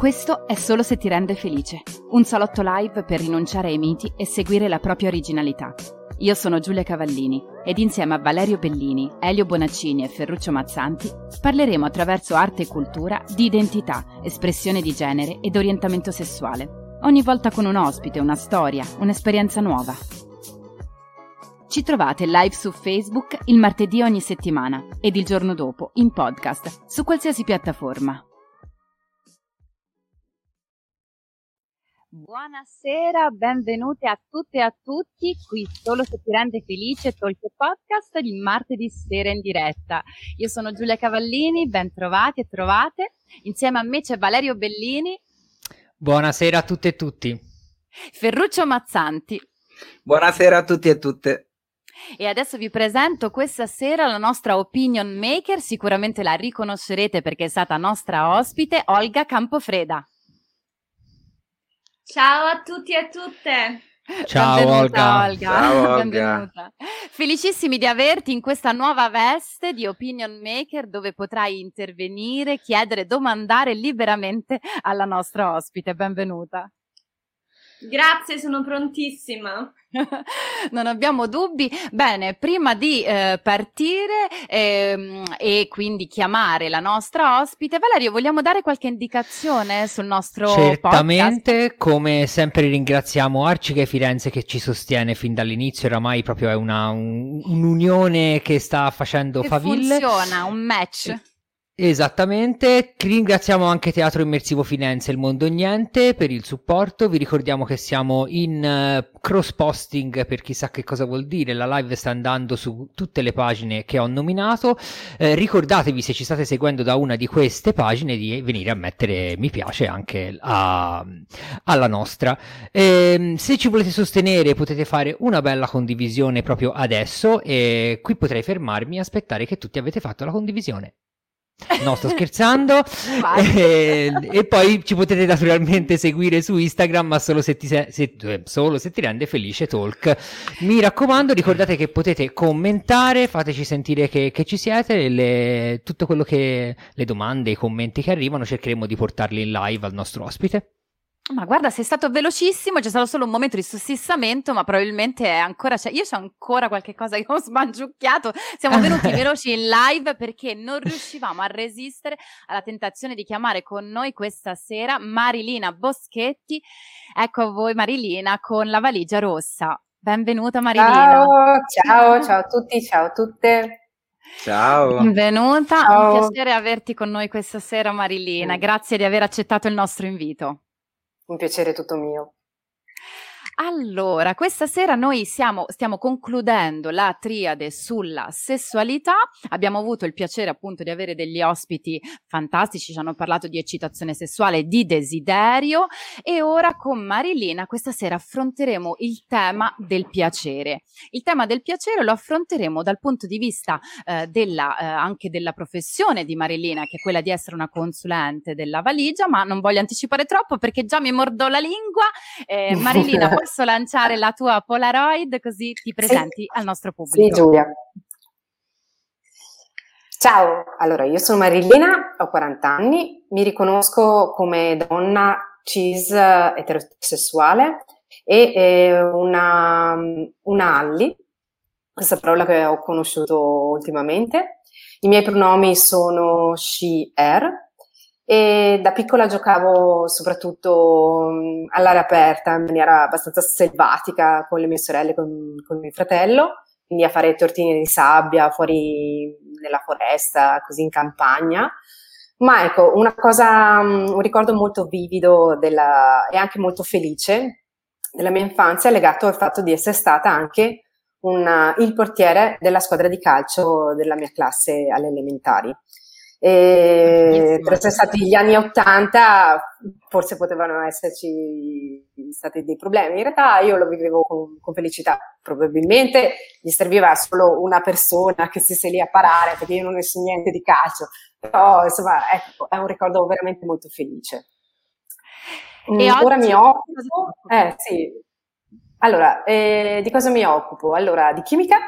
Questo è solo se ti rende felice. Un salotto live per rinunciare ai miti e seguire la propria originalità. Io sono Giulia Cavallini ed insieme a Valerio Bellini, Elio Bonaccini e Ferruccio Mazzanti parleremo attraverso arte e cultura di identità, espressione di genere ed orientamento sessuale. Ogni volta con un ospite, una storia, un'esperienza nuova. Ci trovate live su Facebook il martedì ogni settimana ed il giorno dopo in podcast su qualsiasi piattaforma. Buonasera, benvenute a tutte e a tutti qui solo se ti rende felice Talk Podcast di martedì sera in diretta. Io sono Giulia Cavallini, ben trovati e trovate. Insieme a me c'è Valerio Bellini. Buonasera a tutte e tutti. Ferruccio Mazzanti. Buonasera a tutti e tutte. E adesso vi presento questa sera la nostra opinion maker, sicuramente la riconoscerete perché è stata nostra ospite, Olga Campofreda. Ciao a tutti e a tutte. Ciao Benvenuta, Olga. Olga. Ciao, Olga. Benvenuta. Felicissimi di averti in questa nuova veste di opinion maker dove potrai intervenire, chiedere, domandare liberamente alla nostra ospite. Benvenuta. Grazie, sono prontissima. non abbiamo dubbi. Bene, prima di eh, partire ehm, e quindi chiamare la nostra ospite, Valerio, vogliamo dare qualche indicazione sul nostro Certamente, come sempre ringraziamo Arciche Firenze che ci sostiene fin dall'inizio, oramai proprio è una, un- un'unione che sta facendo podcast? Che faville. funziona, un match. Esattamente, ringraziamo anche Teatro Immersivo Firenze e il Mondo Niente per il supporto, vi ricordiamo che siamo in eh, cross posting per chissà che cosa vuol dire, la live sta andando su tutte le pagine che ho nominato, Eh, ricordatevi se ci state seguendo da una di queste pagine di venire a mettere mi piace anche a- alla nostra. Ehm, se ci volete sostenere potete fare una bella condivisione proprio adesso. E qui potrei fermarmi e aspettare che tutti avete fatto la condivisione. No, sto scherzando. E, e poi ci potete naturalmente seguire su Instagram, ma solo se ti, se- se- eh, solo se ti rende felice Talk. Mi raccomando, ricordate che potete commentare, fateci sentire che, che ci siete, le, tutto quello che le domande, i commenti che arrivano, cercheremo di portarli in live al nostro ospite. Ma guarda, sei stato velocissimo, c'è stato solo un momento di sussissamento, ma probabilmente è ancora c'è. Io c'ho ancora qualche cosa che ho smangiucchiato. Siamo venuti veloci in live perché non riuscivamo a resistere alla tentazione di chiamare con noi questa sera Marilina Boschetti. Ecco a voi Marilina con la valigia rossa. Benvenuta Marilina. Ciao, ciao, ciao a tutti, ciao a tutte. Ciao. Benvenuta, Ciao. un piacere averti con noi questa sera Marilina. Mm. Grazie di aver accettato il nostro invito. Un piacere tutto mio. Allora, questa sera noi siamo, stiamo concludendo la triade sulla sessualità. Abbiamo avuto il piacere appunto di avere degli ospiti fantastici, ci hanno parlato di eccitazione sessuale, di desiderio e ora con Marilina questa sera affronteremo il tema del piacere. Il tema del piacere lo affronteremo dal punto di vista eh, della, eh, anche della professione di Marilina, che è quella di essere una consulente della valigia, ma non voglio anticipare troppo perché già mi mordo la lingua. Eh, Marilina, posso lanciare la tua Polaroid così ti presenti al nostro Sì, pubblico? Giulia. Ciao, allora io sono Marilina, ho 40 anni, mi riconosco come donna cis eterosessuale e eh, una, una Alli, questa parola che ho conosciuto ultimamente. I miei pronomi sono she, her e da piccola giocavo soprattutto mh, all'aria aperta in maniera abbastanza selvatica con le mie sorelle, con, con mio fratello, quindi a fare tortine di sabbia fuori nella foresta, così in campagna. Ma ecco, una cosa, mh, un ricordo molto vivido della- e anche molto felice della mia infanzia è legato al fatto di essere stata anche un, il portiere della squadra di calcio della mia classe alle elementari. E per essere stati gli anni Ottanta, forse potevano esserci stati dei problemi. In realtà io lo vivevo con, con felicità. Probabilmente gli serviva solo una persona che stesse lì a parare, perché io non ne so niente di calcio. Però, insomma, ecco, è un ricordo veramente molto felice. E Mm, ora oggi mi occupo, eh sì, allora, eh, di cosa mi occupo? Allora, di chimica,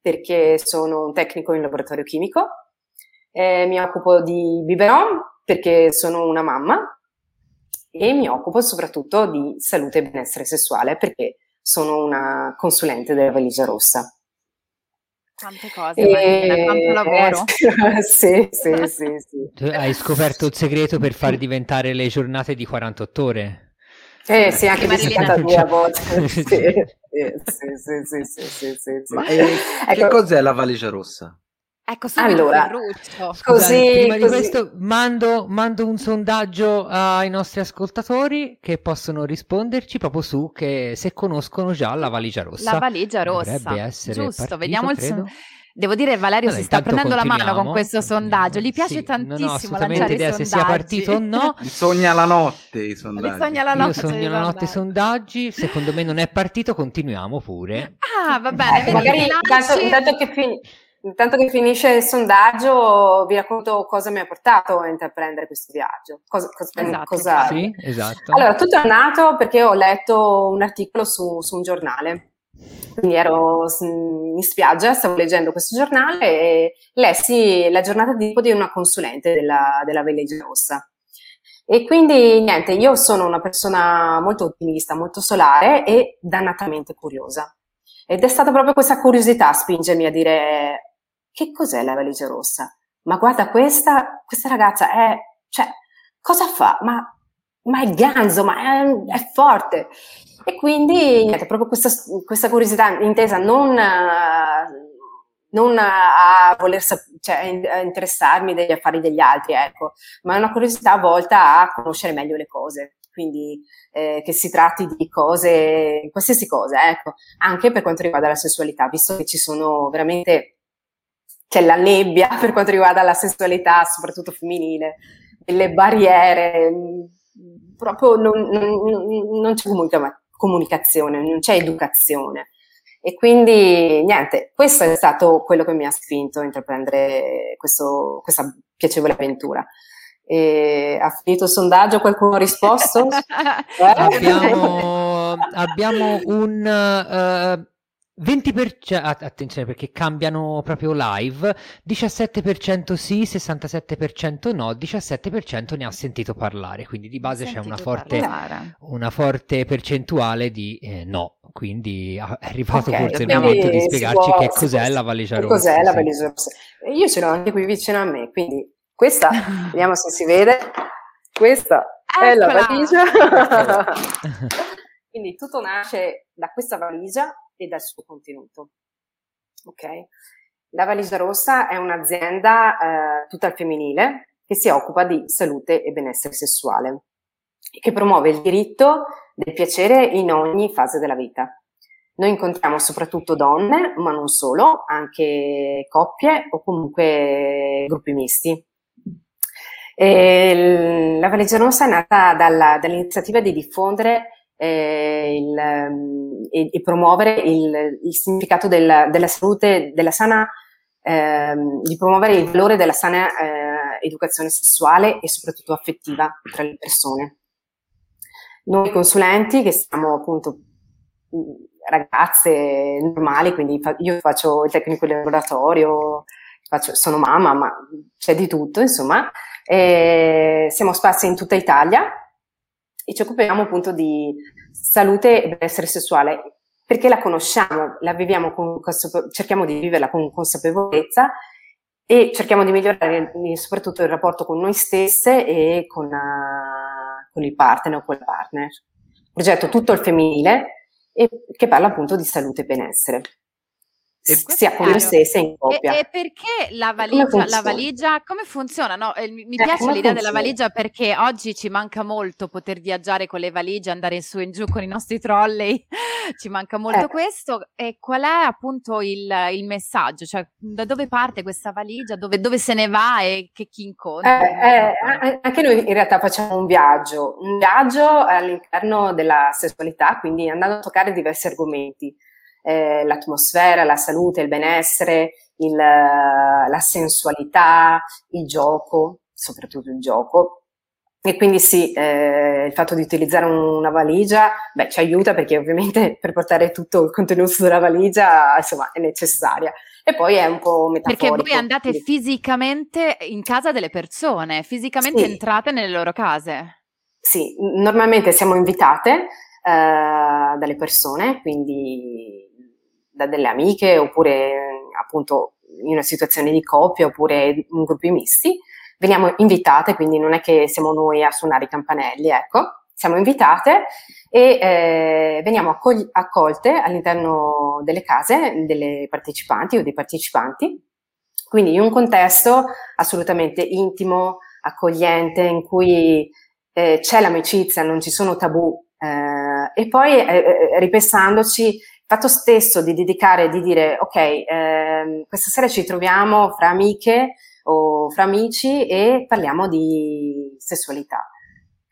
perché sono un tecnico in laboratorio chimico, Eh, mi occupo di biberon, perché sono una mamma, e mi occupo soprattutto di salute e benessere sessuale perché sono una consulente della valigia rossa. Tante cose, e... tanto lavoro. Eh, sì, sì, sì, sì. Hai scoperto il segreto per far diventare le giornate di 48 ore? Eh sì, anche di 72 a volte. sì, sì, sì, sì, sì, sì, sì. Ma, eh, ecco. Che cos'è la valigia rossa? Ecco, allora, Scusate, così, prima così. di questo mando, mando, un sondaggio ai nostri ascoltatori che possono risponderci proprio su che se conoscono già la valigia rossa. La valigia rossa, Dovrebbe essere giusto, partito, vediamo il sondaggio. Devo dire, Valerio allora, si sta prendendo la mano con questo sondaggio. Gli piace sì, tantissimo non ho assolutamente idea se sia partito o no. Sogna la notte i sondaggi. Sogna la notte, Io sogno la notte i sondaggi. Secondo me non è partito, continuiamo pure. Ah, va bene. Eh, magari intanto, intanto che fin- Intanto che finisce il sondaggio, vi racconto cosa mi ha portato a intraprendere questo viaggio. Cosa, cosa, esatto, cosa... Sì, esatto. Allora, tutto è nato perché ho letto un articolo su, su un giornale. Quindi ero in spiaggia, stavo leggendo questo giornale e lessi la giornata tipo di una consulente della, della Village Rossa. E quindi niente, io sono una persona molto ottimista, molto solare e dannatamente curiosa. Ed è stata proprio questa curiosità a spingermi a dire che cos'è la valigia rossa? Ma guarda questa, questa ragazza è, cioè, cosa fa? Ma, ma è ganzo, ma è, è forte. E quindi, niente, proprio questa, questa curiosità intesa non, non a voler cioè, a interessarmi degli affari degli altri, ecco, ma è una curiosità volta a conoscere meglio le cose. Quindi eh, che si tratti di cose, qualsiasi cosa, ecco, anche per quanto riguarda la sessualità, visto che ci sono veramente c'è la nebbia per quanto riguarda la sessualità, soprattutto femminile, delle barriere, mm, proprio non, non, non c'è comunicazione, non c'è educazione. E quindi niente, questo è stato quello che mi ha spinto a intraprendere questo, questa piacevole avventura. E ha finito il sondaggio? Qualcuno ha risposto? eh? abbiamo, abbiamo un uh, 20%, attenzione perché cambiano proprio live, 17% sì, 67% no, 17% ne ha sentito parlare, quindi di base c'è una forte, una forte, percentuale di eh, no, quindi è arrivato okay, forse il momento di spiegarci può, che cos'è la valigia rossa. Cos'è la valigia rossa? Io ce l'ho anche qui vicino a me, quindi questa, vediamo se si vede, questa Eccola. è la valigia. quindi tutto nasce da questa valigia e dal suo contenuto. Ok? La Valigia Rossa è un'azienda eh, tutta al femminile che si occupa di salute e benessere sessuale e che promuove il diritto del piacere in ogni fase della vita. Noi incontriamo soprattutto donne, ma non solo, anche coppie o comunque gruppi misti. E la Valigia Rossa è nata dalla, dall'iniziativa di diffondere eh, il, ehm, e, e, promuovere il, il significato del, della salute, della sana, eh, di promuovere il valore della sana eh, educazione sessuale e soprattutto affettiva tra le persone. Noi consulenti, che siamo appunto ragazze normali, quindi io faccio il tecnico di laboratorio, faccio, sono mamma, ma c'è di tutto, insomma, siamo sparsi in tutta Italia e ci occupiamo appunto di salute e benessere sessuale perché la conosciamo, la con, cerchiamo di viverla con consapevolezza e cerchiamo di migliorare soprattutto il rapporto con noi stesse e con, uh, con il partner o la partner. Progetto tutto il femminile e che parla appunto di salute e benessere sia con noi stesse in coppia. E, e perché la valigia, come la valigia, come funziona? No, eh, mi eh, piace l'idea funziona? della valigia perché oggi ci manca molto poter viaggiare con le valigie, andare in su e in giù con i nostri trolley, ci manca molto eh. questo. E qual è appunto il, il, messaggio? Cioè, da dove parte questa valigia? Dove, dove se ne va e che chi incontra? Eh, eh, anche noi in realtà facciamo un viaggio, un viaggio all'interno della sessualità, quindi andando a toccare diversi argomenti eh, l'atmosfera, la salute, il benessere, il, la sensualità, il gioco, soprattutto il gioco. E quindi sì, eh, il fatto di utilizzare una valigia beh, ci aiuta perché ovviamente per portare tutto il contenuto della valigia insomma, è necessaria. E poi è un po' metaforico. Perché voi andate fisicamente in casa delle persone, fisicamente sì. entrate nelle loro case. sì, normalmente siamo invitate eh, dalle persone, quindi da delle amiche oppure appunto in una situazione di coppia oppure in gruppi misti. Veniamo invitate, quindi non è che siamo noi a suonare i campanelli, ecco, siamo invitate e eh, veniamo accogli- accolte all'interno delle case delle partecipanti o dei partecipanti, quindi in un contesto assolutamente intimo, accogliente, in cui eh, c'è l'amicizia, non ci sono tabù eh, e poi eh, eh, ripensandoci fatto stesso di dedicare, di dire ok, ehm, questa sera ci troviamo fra amiche o fra amici e parliamo di sessualità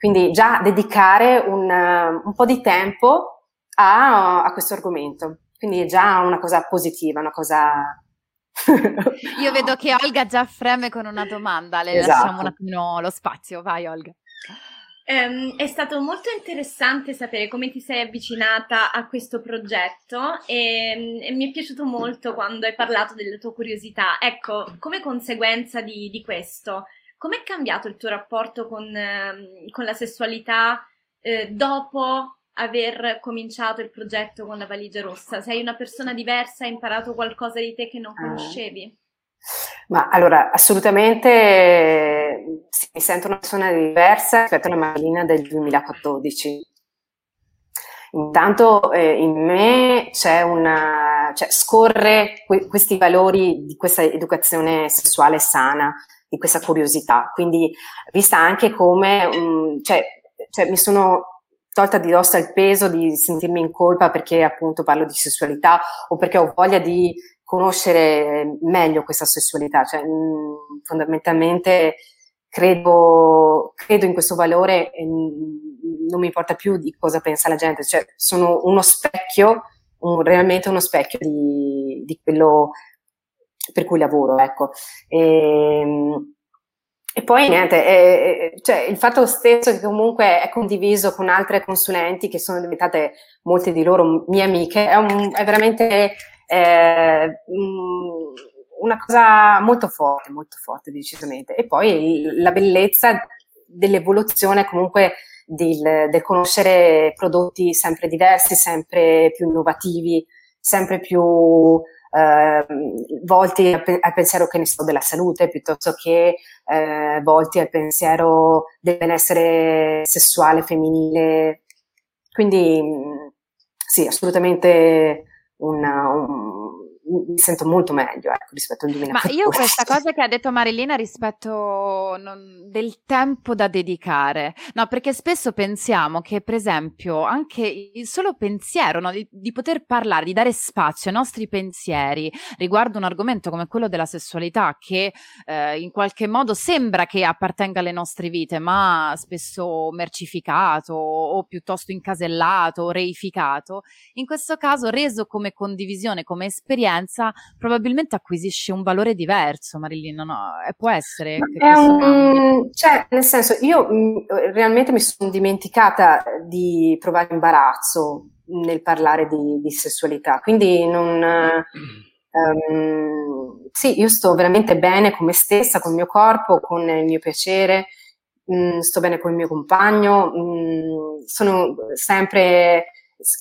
quindi già dedicare un, un po' di tempo a, a, questo argomento. Quindi è già una cosa positiva, una cosa... Io vedo che Olga già freme con una domanda, le esatto. lasciamo un attimo lo spazio, vai Olga. Um, è stato molto interessante sapere come ti sei avvicinata a questo progetto e, e, mi è piaciuto molto quando hai parlato della tua curiosità. Ecco, come conseguenza di, di questo, Com'è cambiato il tuo rapporto con, eh, con la sessualità eh, dopo aver cominciato il progetto con la valigia rossa? Sei una persona diversa? Hai imparato qualcosa di te che non ah. Ma allora, assolutamente sì, mi sento una persona diversa rispetto alla Marilina del 2014. Intanto eh, in me c'è una, cioè, scorre que- questi valori di questa educazione sessuale sana, di questa curiosità. Quindi vista anche come, um, cioè, cioè, mi sono tolta di dosso il peso di sentirmi in colpa perché appunto parlo di sessualità o perché ho voglia di conoscere meglio questa sessualità. Cioè, mh, mm, fondamentalmente credo, credo in questo valore e non mi importa più di cosa pensa la gente, cioè sono uno specchio, un, realmente uno specchio di, di quello per cui lavoro, ecco. E, ehm, e poi niente, è, cioè, il fatto stesso che comunque è condiviso con altre consulenti che sono diventate molte di loro mie amiche, è, un, è veramente eh, una cosa molto forte, molto forte decisamente. E poi la bellezza dell'evoluzione comunque del, del conoscere prodotti sempre diversi, sempre più innovativi, sempre più eh, volti al, al, pensiero che ne so della salute piuttosto che eh, volti al pensiero del benessere sessuale femminile. Quindi sì, assolutamente una, un, mi sento molto meglio ecco, rispetto al 2014. Ma io questa cosa che ha detto Marilina rispetto non, del tempo da dedicare, no, perché spesso pensiamo che per esempio anche il solo pensiero no, di, di, poter parlare, di dare spazio ai nostri pensieri riguardo un argomento come quello della sessualità che eh, in qualche modo sembra che appartenga alle nostre vite, ma spesso mercificato o piuttosto incasellato o reificato, in questo caso reso come condivisione, come esperienza, esperienza probabilmente acquisisce un valore diverso, Marilina, no? E può essere che un, cioè, nel senso, io mh, mm, realmente mi sono dimenticata di provare imbarazzo nel parlare di, di sessualità, quindi non... Um, sì, io sto veramente bene con me stessa, con il mio corpo, con il mio piacere, mh, mm, sto bene con il mio compagno, mh, mm, sono sempre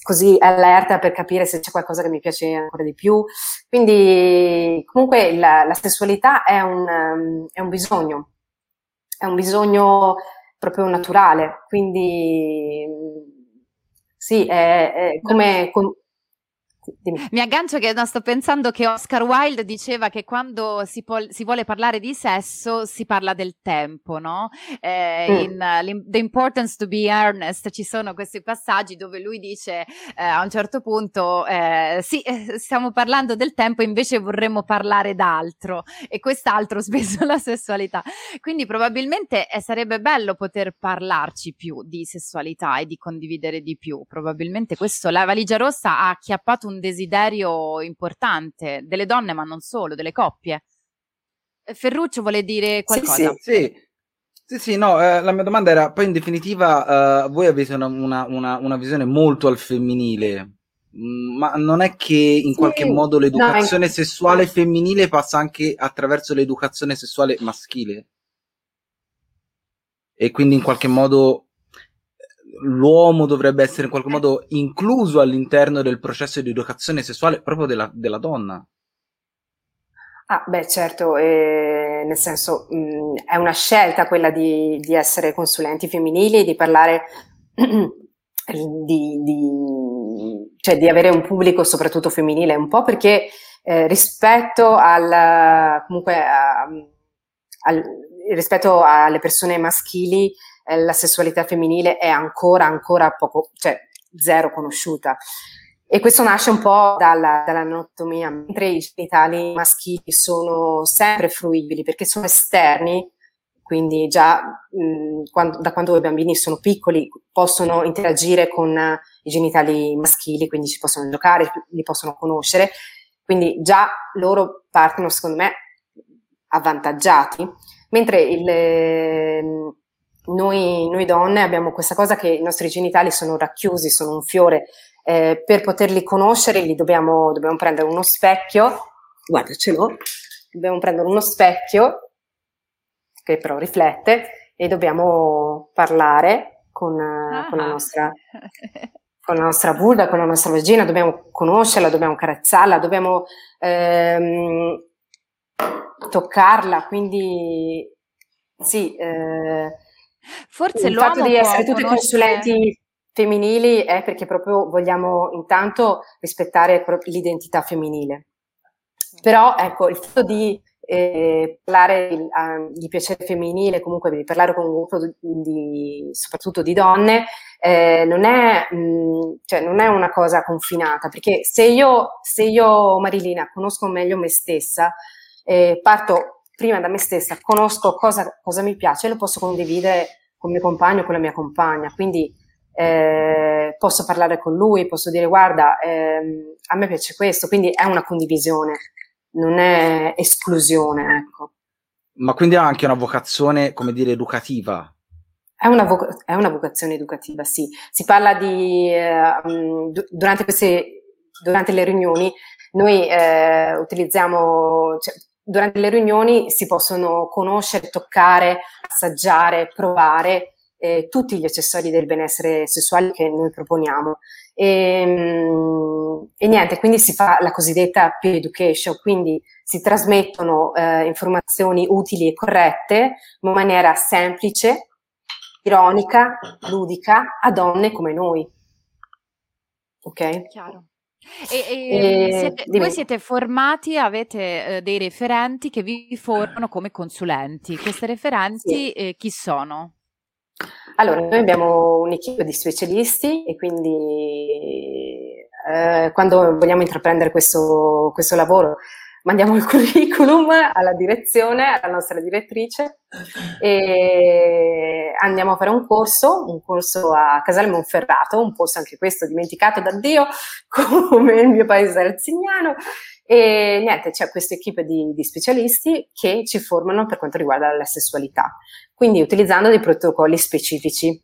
così allerta per capire se c'è qualcosa che mi piace ancora di più. Quindi comunque la, la sessualità è un, è un bisogno, è un bisogno proprio naturale, quindi sì, è, è come, com- Dimmi. Mi aggancio che no, sto pensando che Oscar Wilde diceva che quando si, po- si, vuole parlare di sesso si parla del tempo, no? Eh, mm. in uh, The Importance to be Earnest ci sono questi passaggi dove lui dice eh, a un certo punto eh, sì, eh, stiamo parlando del tempo invece vorremmo parlare d'altro e quest'altro spesso la sessualità. Quindi probabilmente eh, sarebbe bello poter parlarci più di sessualità e di condividere di più. Probabilmente questo, la valigia rossa ha acchiappato un un desiderio importante delle donne, ma non solo, delle coppie. Eh, Ferruccio vuole dire qualcosa? Sì, sì, sì. Sì, sì, no, eh, la mia domanda era, poi in definitiva, eh, voi avete una, una, una, una, visione molto al femminile, mm, ma non è che in sì, qualche modo l'educazione no, sessuale femminile passa anche attraverso l'educazione sessuale maschile? E quindi in qualche modo l'uomo dovrebbe essere in qualche modo incluso all'interno del processo di educazione sessuale proprio della, della donna. Ah, beh, certo, eh, nel senso mh, è una scelta quella di, di essere consulenti femminili, di parlare, di, di, cioè di avere un pubblico soprattutto femminile, un po' perché eh, rispetto al, comunque, a, al, rispetto alle persone maschili, eh, la sessualità femminile è ancora, ancora poco, cioè zero conosciuta. E questo nasce un po' dalla, dall'anatomia, mentre i genitali maschili sono sempre fruibili perché sono esterni, quindi già mh, quando, da quando i bambini sono piccoli possono interagire con i genitali maschili, quindi ci possono giocare, li possono conoscere, quindi già loro partono, secondo me, avvantaggiati, mentre il, ehm, noi, noi, donne abbiamo questa cosa che i nostri genitali sono racchiusi, sono un fiore, eh, per poterli conoscere li dobbiamo, dobbiamo prendere uno specchio, guarda ce l'ho, dobbiamo prendere uno specchio che però riflette e dobbiamo parlare con, ah. con la nostra con la nostra vulva, con la nostra vagina, dobbiamo conoscerla, dobbiamo carezzarla, dobbiamo ehm, toccarla, quindi sì. Eh, Forse il fatto di essere tutti consulenti femminili è perché proprio vogliamo intanto rispettare l'identità femminile. Però ecco, il fatto di eh, parlare di, uh, di, piacere femminile, comunque di parlare con un gruppo di, di soprattutto di donne, eh, non, è, mh, mm, cioè, non, è, una cosa confinata, perché se io, se io Marilina, conosco meglio me stessa, eh, parto prima da me stessa, conosco cosa, cosa mi piace e lo posso condividere con il mio compagno o con la mia compagna, quindi eh, posso parlare con lui, posso dire guarda, ehm, a me piace questo, quindi è una condivisione non è esclusione, ecco. Ma quindi ha anche una vocazione, come dire, educativa? È una, voc- è una vocazione educativa, sì. Si parla di, eh, durante, queste, durante le riunioni, noi eh, utilizziamo, cioè, durante le riunioni si possono conoscere, toccare, assaggiare, provare eh, tutti gli accessori del benessere sessuale che noi proponiamo. E, ehm, e, niente, quindi si fa la cosiddetta peer education, quindi si trasmettono eh, informazioni utili e corrette in maniera semplice, ironica, ludica a donne come noi. Ok? Chiaro. E, e, e siete, voi siete formati, avete eh, dei referenti che vi formano come consulenti. Queste referenti sì. eh, chi sono? Allora, noi abbiamo un'equipe di specialisti e quindi eh, quando vogliamo intraprendere questo, questo lavoro mandiamo il curriculum alla direzione, alla nostra direttrice e andiamo a fare un corso, un corso a Casale Monferrato, un posto anche questo dimenticato da Dio come il mio paese Arzignano e niente, c'è questa equipe di, di, specialisti che ci formano per quanto riguarda la sessualità, quindi utilizzando dei protocolli specifici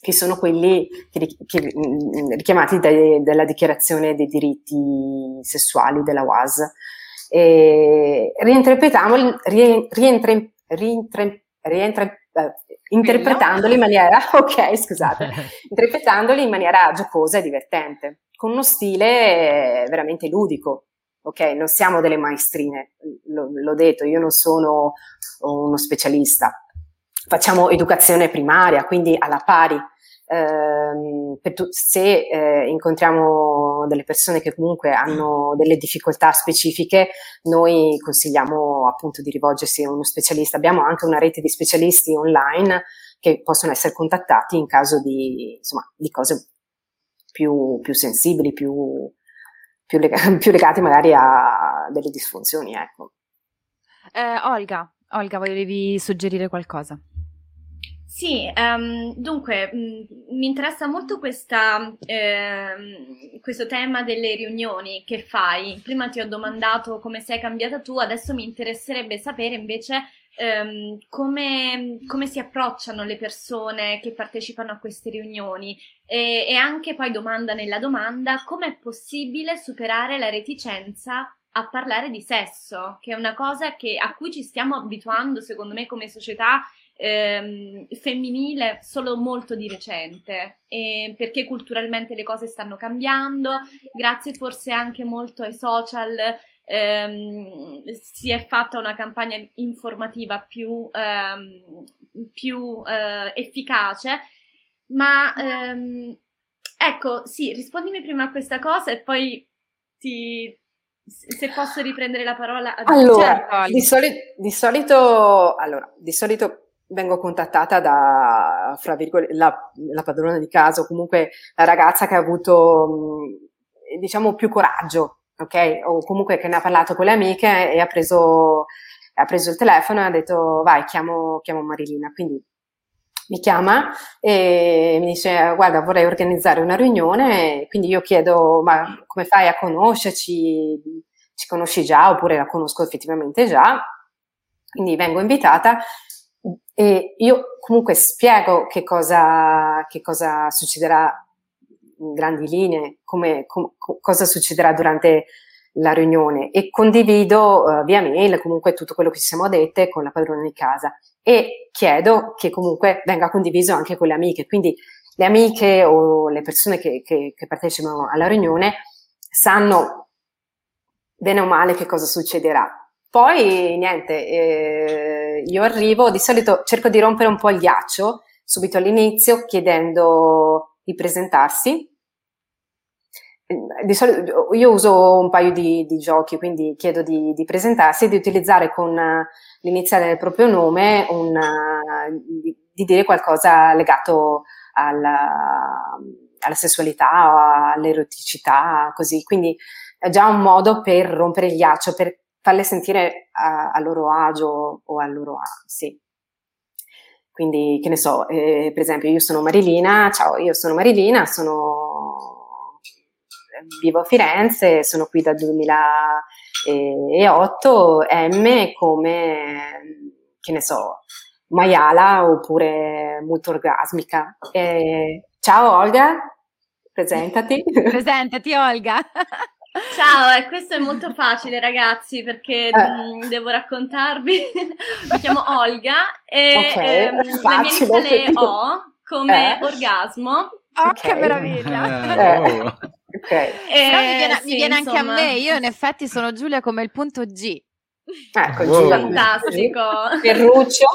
che sono quelli che, che, mm, richiamati dai, dalla dichiarazione dei diritti sessuali della UAS. E riinterpretandoli, rientre, rientre, rientre, eh, interpretandoli in maniera, ok, scusate, interpretandoli in maniera giocosa e divertente, con uno stile veramente ludico ok? Non siamo delle maestrine, L- l'ho detto, io non sono uno specialista. Facciamo educazione primaria, quindi alla pari. Eh, tu- se eh, incontriamo delle persone che comunque hanno delle difficoltà specifiche, noi consigliamo appunto di rivolgersi a uno specialista. Abbiamo anche una rete di specialisti online che possono essere contattati in caso di, insomma, di cose più, più sensibili, più, più, leg- più legati magari a delle disfunzioni, ecco. Eh, Olga, Olga, volevi suggerire qualcosa? Sì, um, dunque mm, mi interessa molto questa, eh, questo tema delle riunioni che fai. Prima ti ho domandato come sei cambiata tu, adesso mi interesserebbe sapere invece um, come, come, si approcciano le persone che partecipano a queste riunioni e, e anche poi domanda nella domanda come è possibile superare la reticenza a parlare di sesso, che è una cosa che, a cui ci stiamo abituando secondo me come società ehm, femminile solo molto di recente, eh, perché culturalmente le cose stanno cambiando, grazie forse anche molto ai social. Ehm, si è fatta una campagna informativa più, ehm, più eh, efficace, ma ehm, ecco, sì, rispondimi prima a questa cosa e poi ti, se posso riprendere la parola. Allora, certo. di, soli- di, solito, allora, di solito vengo contattata da, fra virgolette, la, la padrona di casa o comunque la ragazza che ha avuto, diciamo, più coraggio, ok? O comunque che ne ha parlato con le amiche e ha preso, ha preso il telefono e ha detto vai, chiamo, chiamo Marilina. Quindi mi chiama e mi dice guarda vorrei organizzare una riunione, quindi io chiedo ma come fai a conoscerci, ci conosci già oppure la conosco effettivamente già, quindi vengo invitata e io comunque spiego che cosa, che cosa succederà in grandi linee, come, com, cosa succederà durante la riunione. E condivido uh, via mail comunque tutto quello che ci siamo dette con la padrona di casa. E chiedo che comunque venga condiviso anche con le amiche, quindi le amiche o le persone che, che, che partecipano alla riunione sanno bene o male che cosa succederà. Poi niente, eh, io arrivo, di solito cerco di rompere un po' il ghiaccio subito all'inizio chiedendo di presentarsi. Di solito io uso un paio di, di giochi, quindi chiedo di, di, presentarsi e di utilizzare con l'iniziale del proprio nome una, di, di, dire qualcosa legato alla, alla sessualità, all'eroticità, così. Quindi è già un modo per rompere il ghiaccio, per farle sentire a, a loro agio o a loro a, sì. Quindi, che ne so, eh, per esempio, io sono Marilina, ciao, io sono Marilina, sono, vivo a Firenze, sono qui dal 2008, M come, che ne so, maiala oppure molto orgasmica. Eh, ciao Olga, presentati. Presentati Olga. Ciao, e questo è molto facile ragazzi perché eh. mh, mm, devo raccontarvi. Mi chiamo Olga e okay, ehm, le mie iniziali O come eh. orgasmo. Oh, okay. che meraviglia! Eh. Oh. Okay. E, Però mi viene, sì, mi viene anche a me, io in effetti sono Giulia come il punto G. Ecco, wow. Giulia fantastico. Ferruccio.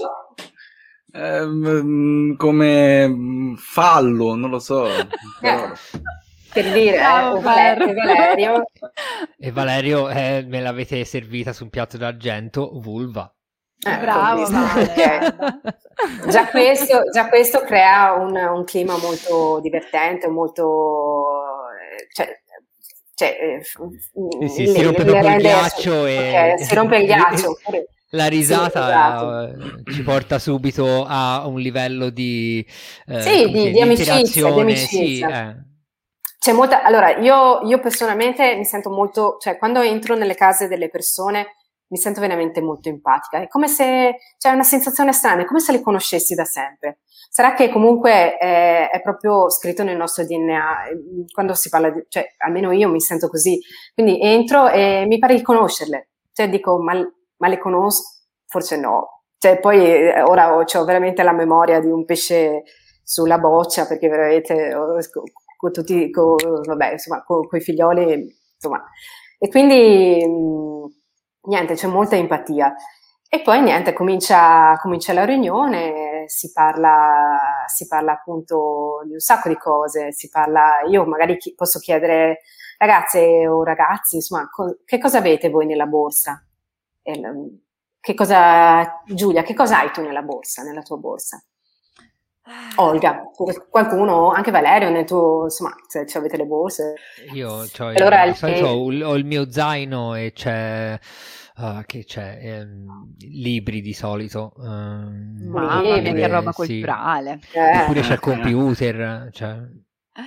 Eh, come mm, fallo, non lo so. Però... Eh per dire, Bravo, eh, Valerio, Valerio. E Valerio eh, me l'avete servita su un piatto d'argento, vulva. Eh, Bravo, già, questo, già, questo, crea un, un, clima molto divertente, molto... Cioè, cioè, eh, sì, sì, si rompe dopo il ghiaccio e... Okay, si rompe il ghiaccio. La risata sì, esatto. Eh, ci porta subito a un livello di, eh, sì, di, di, amicizia, di amicizia. Sì, eh c'è molta, allora io, io, personalmente mi sento molto, cioè quando entro nelle case delle persone mi sento veramente molto empatica, è come se, c'è una sensazione strana, è come se le conoscessi da sempre. Sarà che comunque è, è proprio scritto nel nostro DNA, quando si parla di, cioè almeno io mi sento così, quindi entro e mi pare di conoscerle, cioè dico ma, ma le conosco? Forse no, cioè poi eh, ora ho, ho veramente la memoria di un pesce sulla boccia perché veramente con tutti, con, vabbè, insomma, con, con i figlioli, insomma. E quindi, mh, niente, c'è molta empatia. E poi niente, comincia, comincia la riunione, si parla, si parla appunto di un sacco di cose, si parla, io magari chi, posso chiedere, ragazze o ragazzi, insomma, co- che cosa avete voi nella borsa? E, che cosa, Giulia, che cosa hai tu nella borsa, nella tua borsa? Olga, qualcuno, anche Valerio, nel tuo, insomma, se avete le borse. Io cioè, allora, il, solito ho, ho, il mio zaino e c'è... Uh, che c'è ehm, libri di solito um, Mamma mia che roba culturale sì. eh. oppure c'è il computer cioè,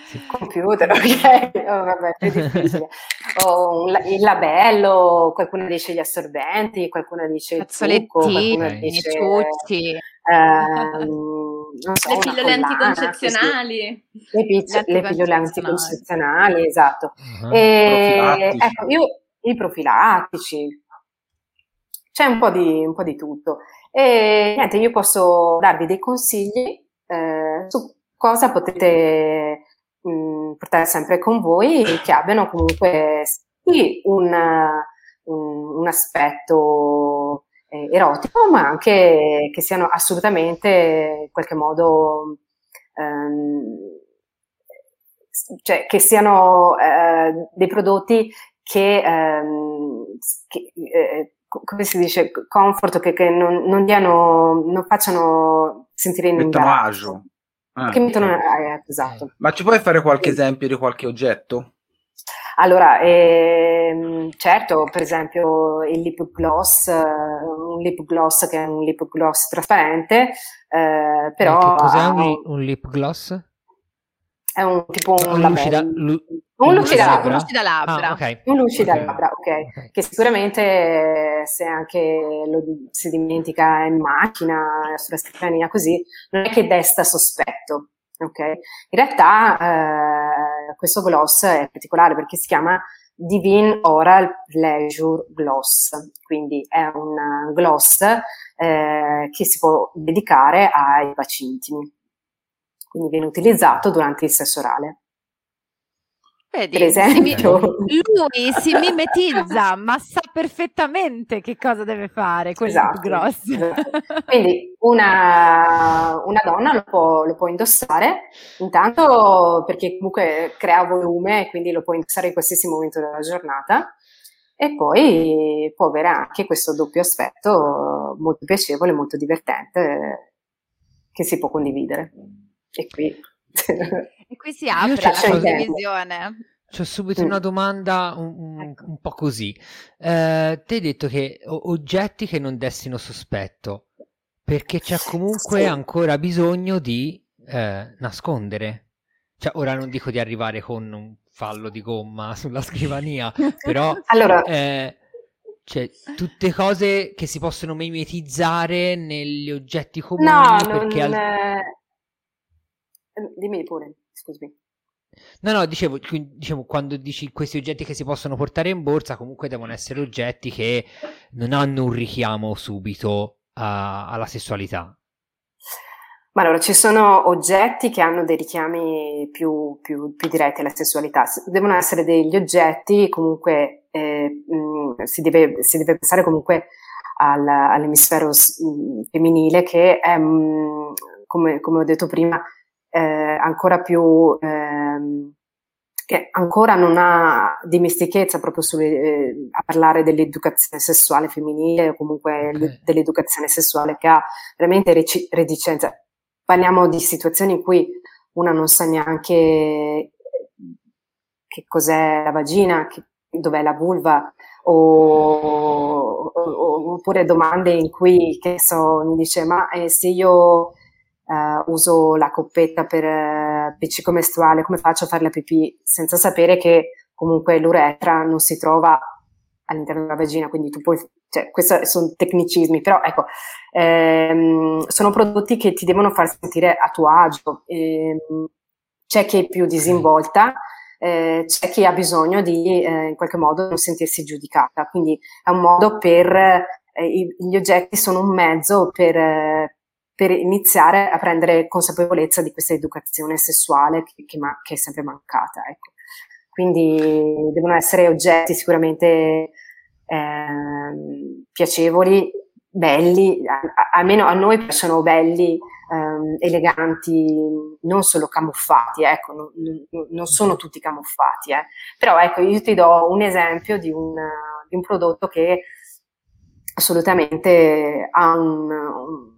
sì. computer ok oh, vabbè più difficile o il labello qualcuno dice gli assorbenti qualcuno dice il trucco, qualcuno dice ciucci ehm, so, le pillole anticoncezionali. Le, pizze, le pillole anticoncezionali, esatto. Uh-huh. E, ecco, io i profilattici. C'è un po' di, un po di tutto. E niente, io posso darvi dei consigli eh, su cosa potete mh, mm, portare sempre con voi che abbiano comunque sì, un, un, un aspetto eh, erotico, ma anche che siano assolutamente in qualche modo ehm, cioè che siano eh, dei prodotti che, ehm, che eh, come si dice, comfort, che, che non, non, diano, non facciano sentire in mettono agio. Ah, che mettono, eh, esatto. Ma ci puoi fare qualche esempio di qualche oggetto? Allora, ehm, certo, per esempio il lip gloss, un lip gloss che è un lip gloss trasparente, eh, però... che cos'è un, un lip gloss? È un tipo un, un lucida, lu, un lucida labbra. Un lucida labbra. Ah, okay. Un lucida okay. labbra, okay. ok. Che sicuramente se anche lo si dimentica in macchina, sulla scrivania così, non è che desta sospetto. Ok? In realtà eh, questo gloss è particolare perché si chiama Divine Oral Pleasure Gloss, quindi è un gloss eh, che si può dedicare ai baci intimi quindi viene utilizzato durante il sesso orale. Vedi, per esempio. Lui si mimetizza, ma sa perfettamente che cosa deve fare con esatto, grosso. Esatto. Quindi una, una donna lo può, lo può, indossare, intanto perché comunque crea volume, e quindi lo può indossare in qualsiasi momento della giornata, e poi può avere anche questo doppio aspetto molto piacevole, molto divertente, che si può condividere. E qui, e qui si apre la condivisione. C'ho subito una domanda un, un, ecco. un po' così. Eh, ti hai detto che oggetti che non destino sospetto, perché c'è comunque sì. ancora bisogno di eh, nascondere. Cioè, ora non dico di arrivare con un fallo di gomma sulla scrivania, però allora... eh, cioè, tutte cose che si possono mimetizzare negli oggetti comuni. No, perché non, al... Ehm, dimmi pure, scusami. No, no, dicevo, dicevo, quando dici questi oggetti che si possono portare in borsa, comunque devono essere oggetti che non hanno un richiamo subito a, alla sessualità. Ma allora, ci sono oggetti che hanno dei richiami più, più, più diretti alla sessualità. Devono essere degli oggetti, comunque, eh, mh, si, deve, si, deve, pensare comunque al, all'emisfero mh, femminile che è, mh, come, come ho detto prima, eh, ancora più, ehm, che ancora non ha dimestichezza proprio sulle, eh, a parlare dell'educazione sessuale femminile o comunque okay. dell'educazione sessuale che ha veramente rec- reticenza. Parliamo di situazioni in cui una non sa neanche che cos'è la vagina, che, dov'è la vulva, o, o, oppure domande in cui, che so, mi dice, ma eh, se io uh, uso la coppetta per uh, piccico mestruale, come faccio a fare la pipì senza sapere che comunque l'uretra non si trova all'interno della vagina, quindi tu puoi, cioè, questi sono tecnicismi, però ecco, ehm, sono prodotti che ti devono far sentire a tuo agio. Ehm, c'è chi è più disinvolta, eh, c'è chi ha bisogno di eh, in qualche modo non sentirsi giudicata, quindi è un modo per, eh, gli oggetti sono un mezzo per, eh, per iniziare a prendere consapevolezza di questa educazione sessuale che, che, ma, che è sempre mancata. Ecco. Quindi devono essere oggetti sicuramente eh, piacevoli, belli, almeno a noi piacciono belli, ehm, eleganti, non solo camuffati, ecco, non, non sono tutti camuffati, eh. però ecco, io ti do un esempio di un, di un prodotto che assolutamente ha un, un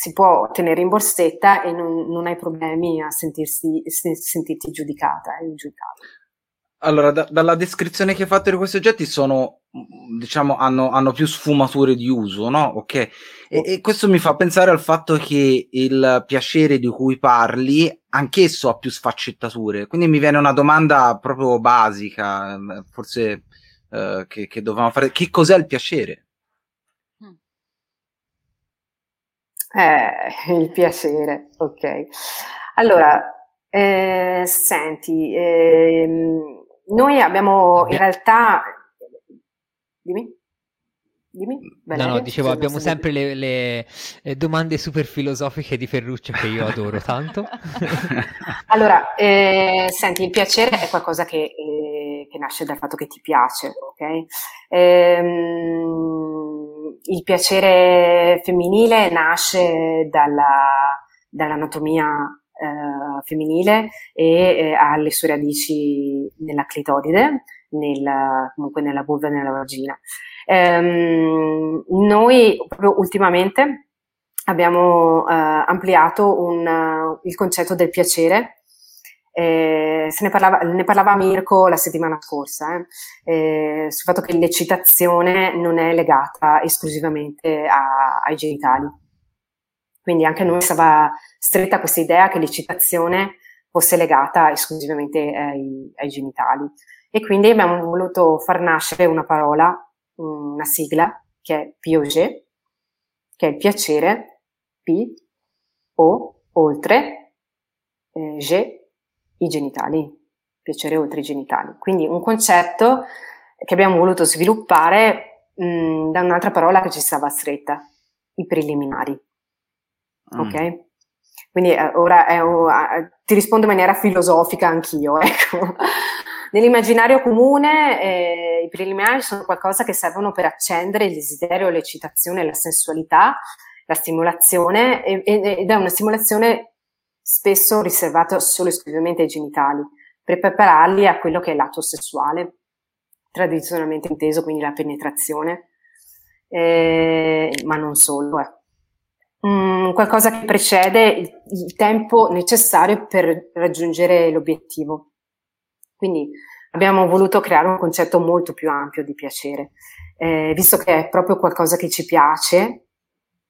si può tenere in borsetta e non, non hai problemi a sentirsi, sentirti giudicata e giudicata. Allora, da, dalla descrizione che hai fatto di questi oggetti sono, diciamo, hanno, hanno più sfumature di uso, no? Ok. E, e, questo mi fa pensare al fatto che il piacere di cui parli, anch'esso ha più sfaccettature. Quindi mi viene una domanda proprio basica, forse eh, che, che dovevamo fare. Che cos'è il piacere? Eh, il piacere, ok. Allora, eh, senti, eh, noi abbiamo in realtà... Dimmi. Dimmi, no, no, dicevo, abbiamo sempre le, le, le, domande super filosofiche di Ferruccio che io adoro tanto. allora, eh, senti, il piacere è qualcosa che, eh, che, nasce dal fatto che ti piace, ok? Ehm, il piacere femminile nasce dalla, dall'anatomia eh, femminile e eh, ha le sue radici nella clitoride, nel, comunque nella vulva e nella vagina. Ehm, noi ultimamente abbiamo eh, ampliato un, il concetto del piacere. Eh, se ne parlava, ne parlava, Mirko la settimana scorsa, eh, eh, sul fatto che l'eccitazione non è legata esclusivamente a, ai genitali. Quindi anche a noi stava stretta questa idea che l'eccitazione fosse legata esclusivamente ai, ai genitali. E quindi abbiamo voluto far nascere una parola una sigla che è Piaget, che è il piacere, P, O, oltre, eh, G, i genitali, piacere oltre i genitali. Quindi un concetto che abbiamo voluto sviluppare mh, da un'altra parola che ci stava stretta, i preliminari. Mm. Ok? Quindi eh, ora è, uh, ti rispondo in maniera filosofica anch'io, ecco. Nell'immaginario comune eh, i preliminari sono qualcosa che servono per accendere il desiderio, l'eccitazione, la sensualità, la stimolazione ed è una stimolazione spesso riservata solo e esclusivamente ai genitali, per prepararli a quello che è l'atto sessuale, tradizionalmente inteso, quindi la penetrazione, eh, ma non solo. Eh. Mm, qualcosa che precede il, il tempo necessario per raggiungere l'obiettivo. Quindi abbiamo voluto creare un concetto molto più ampio di piacere, eh, visto che è proprio qualcosa che ci piace,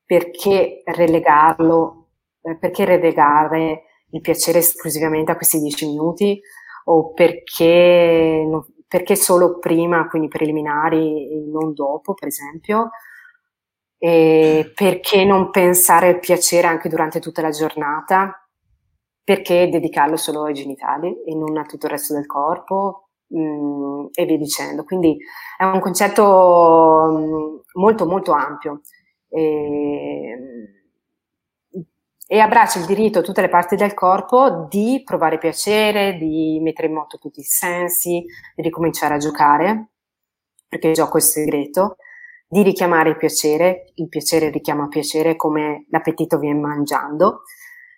perché relegarlo, eh, perché relegare il piacere esclusivamente a questi dieci minuti? O perché, no, perché solo prima, quindi preliminari e non dopo, per esempio, e perché non pensare al piacere anche durante tutta la giornata, perché dedicarlo solo ai genitali e non a tutto il resto del corpo? Mm, e via dicendo. Quindi è un concetto mm, molto molto ampio. E, e, abbraccia il diritto a tutte le parti del corpo di provare piacere, di mettere in moto tutti i sensi, di ricominciare a giocare, perché il gioco è segreto, di richiamare il piacere, il piacere richiama piacere come l'appetito viene mangiando.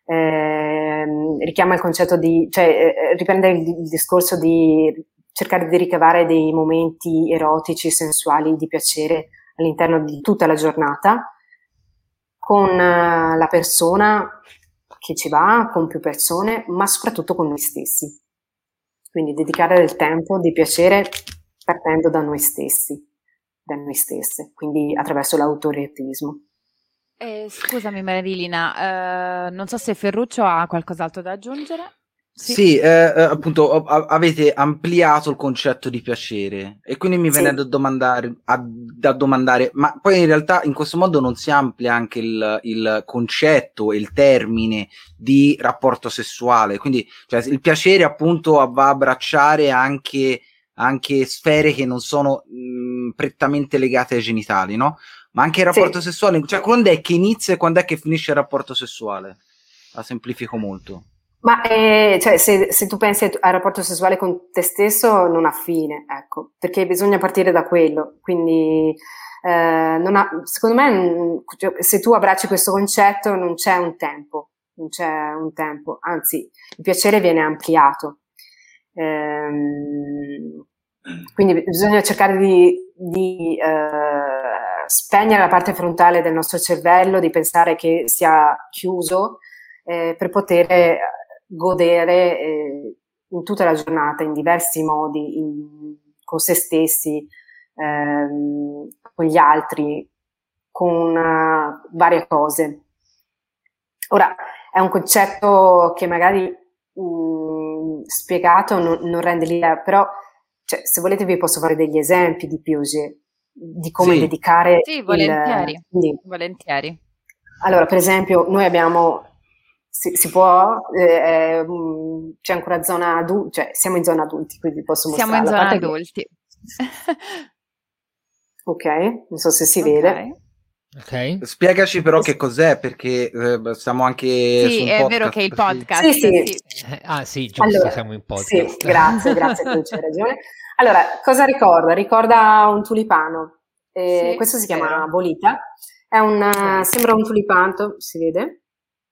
Eh, richiama il concetto di, cioè eh, riprende il, il, discorso di cercare di ricavare dei momenti erotici, sensuali, di piacere all'interno di tutta la giornata con uh, la persona che ci va, con più persone, ma soprattutto con noi stessi. Quindi dedicare del tempo di piacere partendo da noi stessi, da noi stesse, quindi attraverso l'autoretismo. Eh, scusami Marilina, eh, non so se Ferruccio ha qualcos'altro da aggiungere. Sì, sì eh, eh appunto a- avete ampliato il concetto di piacere e quindi mi viene sì. da, domandare, a, da domandare, ma poi in realtà in questo modo non si amplia anche il, il concetto e il termine di rapporto sessuale, quindi cioè, il piacere appunto va a abbracciare anche, anche sfere che non sono mh, prettamente legate ai genitali, no? ma anche il rapporto sì. sessuale, cioè quando è che inizia e quando è che finisce il rapporto sessuale? La semplifico molto. Ma eh, cioè, se, se, tu pensi al rapporto sessuale con te stesso, non ha fine, ecco, perché bisogna partire da quello. Quindi, eh, ha, secondo me, cioè, se tu abbracci questo concetto, non c'è un tempo, non c'è un tempo, anzi, il piacere viene ampliato. Ehm, quindi bisogna cercare di, di eh, spegnere la parte frontale del nostro cervello, di pensare che sia chiuso eh, per poter godere eh, in tutta la giornata, in diversi modi, in, con se stessi, ehm, con gli altri, con uh, varie cose. Ora, è un concetto che magari mh, mm, spiegato non, non rende l'idea, però cioè, se volete vi posso fare degli esempi di Piaget, di come sì. dedicare... Sì, volentieri. Il, volentieri. Allora, per esempio, noi abbiamo... Si, si può, eh, c'è ancora zona adulti, cioè siamo in zona adulti, quindi posso mostrare. Siamo in zona adulti. Ok, non so se si okay. vede. Okay. Spiegaci però che cos'è, perché eh, siamo anche sì, è podcast, vero che è il podcast. Sì, sì. sì. Eh, ah, sì, giusto, allora, siamo in podcast. Sì, grazie, grazie, tu c'hai ragione. Allora, cosa ricorda? Ricorda un tulipano. Eh, sì, questo si chiama bolita. È un, sembra un tulipano, si vede?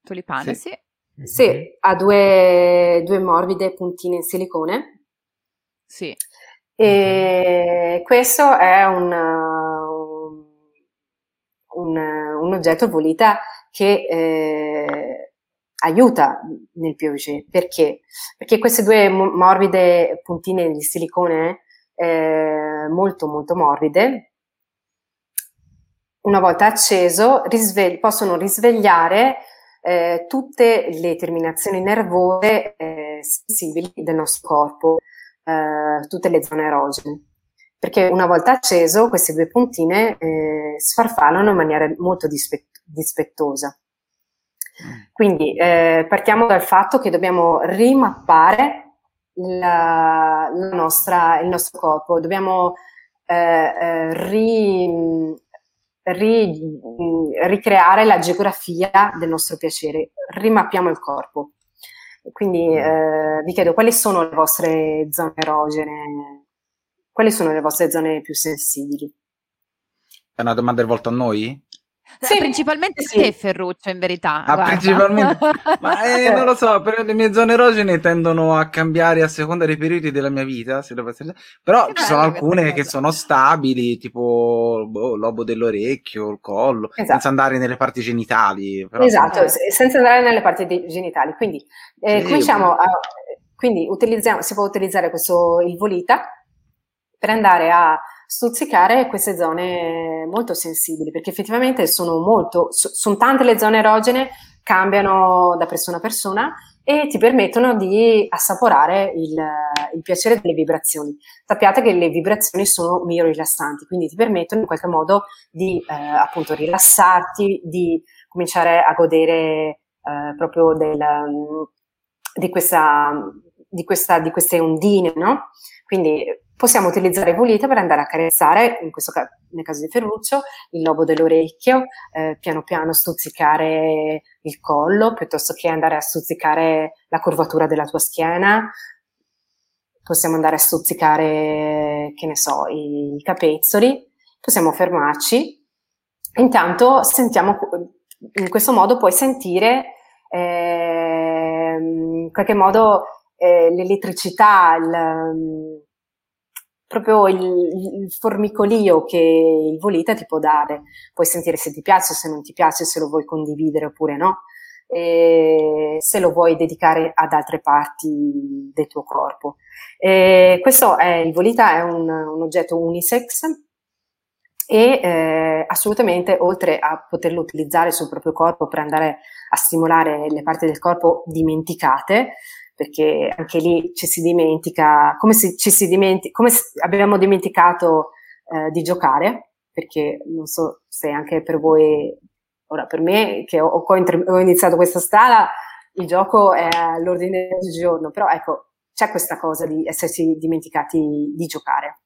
Tulipano, sì. Sì, mm-hmm. ha due, due morbide puntine in silicone. Sì. E questo è un, un, un oggetto volita che eh, aiuta nel POG. Perché? Perché queste due morbide puntine di silicone eh, molto molto morbide, una volta acceso, risvegli- possono risvegliare eh, tutte le terminazioni nervose eh, sensibili del nostro corpo, eh, tutte le zone erogene. Perché una volta acceso queste due puntine eh, sfarfallano in maniera molto dispet- dispettosa. Quindi eh, partiamo dal fatto che dobbiamo rimappare la, la nostra, il nostro corpo, dobbiamo eh, ri, ri, ricreare la geografia del nostro piacere, rimappiamo il corpo. Quindi mm. eh, vi chiedo quali sono le vostre zone erogene, quali sono le vostre zone più sensibili? È una domanda rivolta a noi? Sì, principalmente sì. te, Ferruccio, in verità. Ah, principalmente. Ma eh, non lo so, però le mie zone erogene tendono a cambiare a seconda dei periodi della mia vita. Però che ci sono alcune che sono stabili, tipo boh, lobo dell'orecchio, il collo, esatto. senza andare nelle parti genitali. esatto, sono... senza andare nelle parti genitali. Quindi, eh, sì, cominciamo a, quindi utilizziamo, si può utilizzare questo il volita per andare a stuzzicare queste zone molto sensibili, perché effettivamente sono molto, sono tante le zone erogene, cambiano da persona a persona e ti permettono di assaporare il, il piacere delle vibrazioni. Sappiate che le vibrazioni sono rilassanti, quindi ti permettono in qualche modo di eh, appunto rilassarti, di cominciare a godere eh, proprio del, di, questa, di, questa, di queste ondine, no? Quindi possiamo utilizzare Volita per andare a carezzare, in questo caso, nel caso di Ferruccio, il lobo dell'orecchio, eh, piano piano stuzzicare il collo, piuttosto che andare a stuzzicare la curvatura della tua schiena. Possiamo andare a stuzzicare, che ne so, i, i capezzoli. Possiamo fermarci. Intanto sentiamo, in questo modo puoi sentire eh, in qualche modo eh, l'elettricità, il, proprio il, il, formicolio che il Volita ti può dare. Puoi sentire se ti piace, se non ti piace, se lo vuoi condividere oppure no, e se lo vuoi dedicare ad altre parti del tuo corpo. E questo è, il Volita è un, un oggetto unisex e eh, assolutamente oltre a poterlo utilizzare sul proprio corpo per andare a stimolare le parti del corpo dimenticate, perché anche lì ci si dimentica, come, se, ci si dimenti- come abbiamo dimenticato eh, di giocare, perché non so se anche per voi, ora per me che ho, ho iniziato questa strada, il gioco è all'ordine del giorno, però ecco, c'è questa cosa di essersi dimenticati di giocare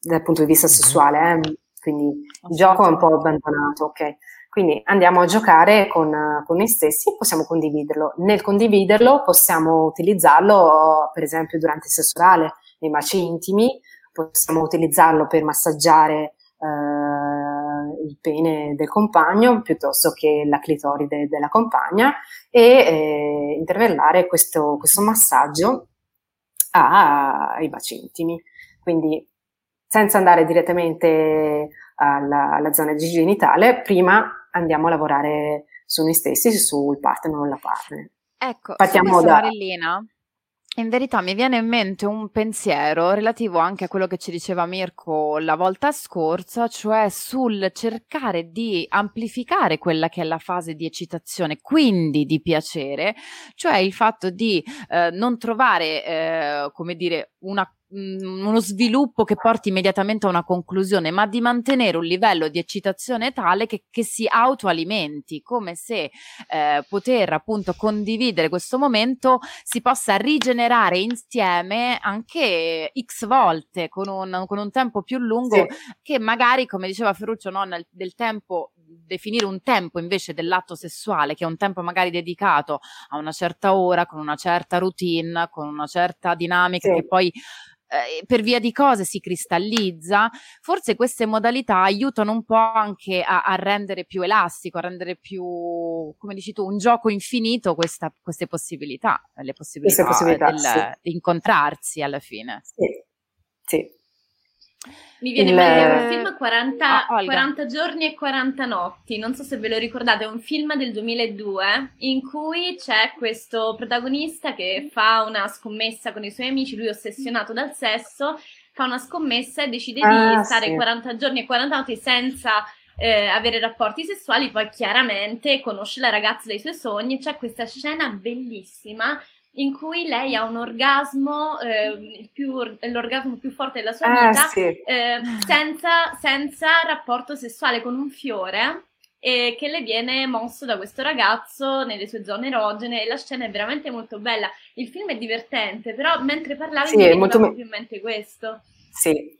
dal punto di vista mhm. sessuale, eh? quindi il gioco è un po' abbandonato, ok? Quindi andiamo a giocare con, con noi stessi, possiamo condividerlo. Nel condividerlo possiamo utilizzarlo, per esempio, durante il sesso orale, nei baci intimi, possiamo utilizzarlo per massaggiare eh, il pene del compagno piuttosto che la clitoride della compagna e eh, intervellare questo, questo massaggio ai baci intimi. Quindi senza andare direttamente alla, alla zona genitale, prima andiamo a lavorare su noi stessi, sul partner o la partner. Ecco, Partiamo da... Marillina, in verità mi viene in mente un pensiero relativo anche a quello che ci diceva Mirko la volta scorsa, cioè sul cercare di amplificare quella che è la fase di eccitazione, quindi di piacere, cioè il fatto di eh, non trovare, eh, come dire, una uno sviluppo che porti immediatamente a una conclusione, ma di mantenere un livello di eccitazione tale che, che si autoalimenti, come se eh, poter appunto condividere questo momento si possa rigenerare insieme anche x volte con un, con un tempo più lungo sì. che magari, come diceva Ferruccio, no, nel, del tempo definire un tempo invece dell'atto sessuale, che è un tempo magari dedicato a una certa ora, con una certa routine, con una certa dinamica sì. che poi eh, per via di cose si cristallizza, forse queste modalità aiutano un po' anche a, a, rendere più elastico, a rendere più, come dici tu, un gioco infinito questa, queste possibilità, le possibilità, possibilità del, sì. di incontrarsi alla fine. Sì, sì. Mi viene in mente un film 40, oh, 40, giorni e 40 notti, non so se ve lo ricordate, è un film del 2002 in cui c'è questo protagonista che fa una scommessa con i suoi amici, lui ossessionato dal sesso, fa una scommessa e decide ah, di stare sì. 40 giorni e 40 notti senza eh, avere rapporti sessuali, poi chiaramente conosce la ragazza dei suoi sogni, c'è questa scena bellissima in cui lei ha un orgasmo, eh, più, l'orgasmo più forte della sua ah, vita, sì. eh, senza, senza, rapporto sessuale con un fiore e che le viene mosso da questo ragazzo nelle sue zone erogene e la scena è veramente molto bella. Il film è divertente, però mentre parlavi sì, mi veniva molto... più in mente questo. Sì,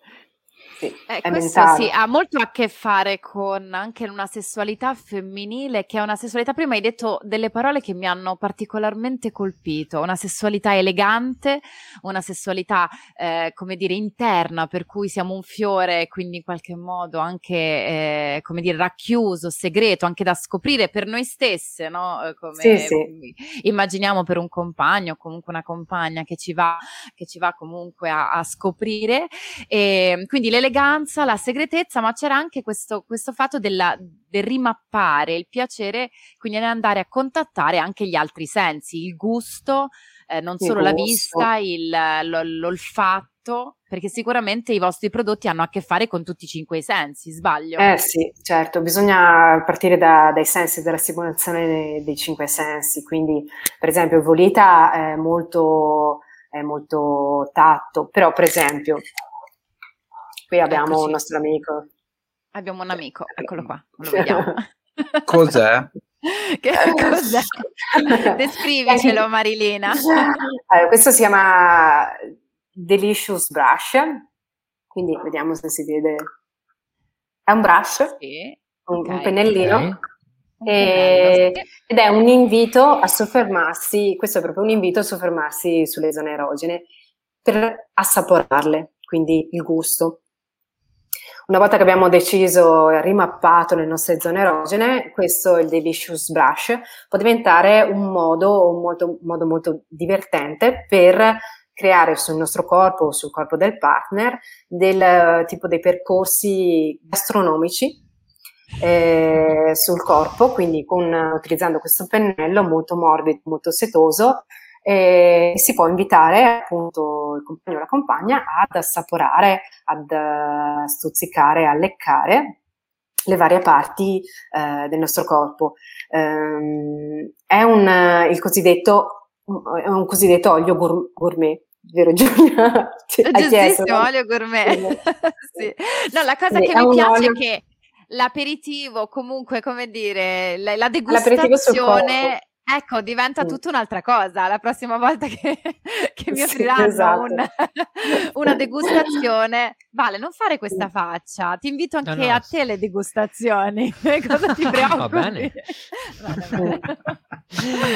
sì, eh, questo sì, ha molto a che fare con anche una sessualità femminile, che è una sessualità, prima hai detto delle parole che mi hanno particolarmente colpito, una sessualità elegante, una sessualità, eh, come dire, interna, per cui siamo un fiore, quindi in qualche modo anche, eh, come dire, racchiuso, segreto, anche da scoprire per noi stesse, no? Eh, come sì, sì. immaginiamo per un compagno o comunque una compagna che ci va, che ci va comunque a, a scoprire. E, quindi l'eleganza l'eleganza, la segretezza, ma c'era anche questo, questo fatto della, del rimappare, il piacere, quindi andare a contattare anche gli altri sensi, il gusto, eh, non il solo gusto. la vista, il, l'olfatto, perché sicuramente i vostri prodotti hanno a che fare con tutti i cinque sensi, sbaglio? Eh sì, certo, bisogna partire da, dai sensi, dalla simulazione dei, dei, cinque sensi, quindi per esempio Volita è molto, è molto tatto, però per esempio Qui abbiamo Eccoci. un nostro amico. Abbiamo un amico, eccolo qua, lo vediamo. Cos'è? che cos'è? Descrivicelo Marilena. Allora, questo si chiama Delicious Brush, quindi vediamo se si vede. È un brush, sì. un, okay. un pennellino. Okay. E, ed è un invito a soffermarsi, questo è proprio un invito a soffermarsi sulle zone erogene per assaporarle, quindi il gusto. Una volta che abbiamo deciso e rimappato le nostre zone erogene, questo, il Delicious Brush, può diventare un modo, un molto, modo molto divertente per creare sul nostro corpo o sul corpo del partner del tipo dei percorsi gastronomici eh, sul corpo, quindi con, utilizzando questo pennello molto morbido, molto setoso, e si può invitare appunto il compagno o la compagna ad assaporare, ad uh, stuzzicare, a leccare le varie parti uh, del nostro corpo. Um, è un, il cosiddetto, è un cosiddetto olio gour- gourmet, vero Giulia? Giustissimo, olio gourmet. sì. No, la cosa sì, che mi piace olio... è che l'aperitivo, comunque, come dire, la, la degustazione Ecco, diventa tutta un'altra cosa. La prossima volta che, che mi offriranno sì, esatto. un, una degustazione, Vale, non fare questa faccia. Ti invito anche no, no. a te le degustazioni. Cosa ti preoccupi? Va bene.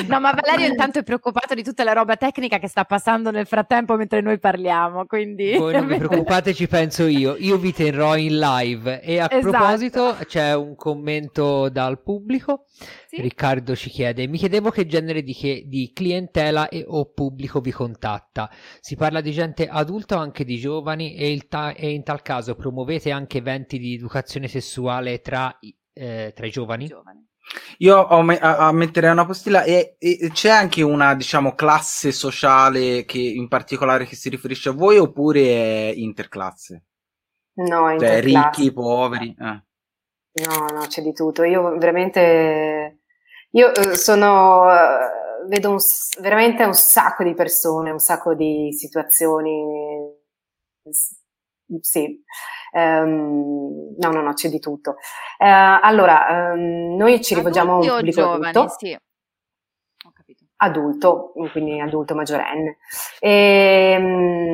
no, ma Valerio intanto è preoccupato di tutta la roba tecnica che sta passando nel frattempo mentre noi parliamo. Quindi... Voi non vi preoccupate, ci penso io. Io vi terrò in live. E a esatto. proposito, c'è un commento dal pubblico. Sì? Riccardo ci chiede: Mi chiedevo che genere di, che, di clientela e o pubblico vi contatta. Si parla di gente adulta o anche di giovani e, ta- e in tal caso promuovete anche eventi di educazione sessuale tra, eh, tra i giovani? giovani. Io ho me- a-, a metterei una postilla e-, e, c'è anche una, diciamo, classe sociale che in particolare che si riferisce a voi oppure è interclasse? No, interclasse. Cioè, ricchi, poveri? Eh. No, no, c'è di tutto. Io veramente io eh, sono, eh, vedo un, veramente un sacco di persone, un sacco di situazioni sì, um, no, no, no, c'è di tutto. Uh, allora, um, noi ci rivolgiamo a un pubblico giovani, adulto. Sì. Adulto, quindi adulto maggiorenne. E, um,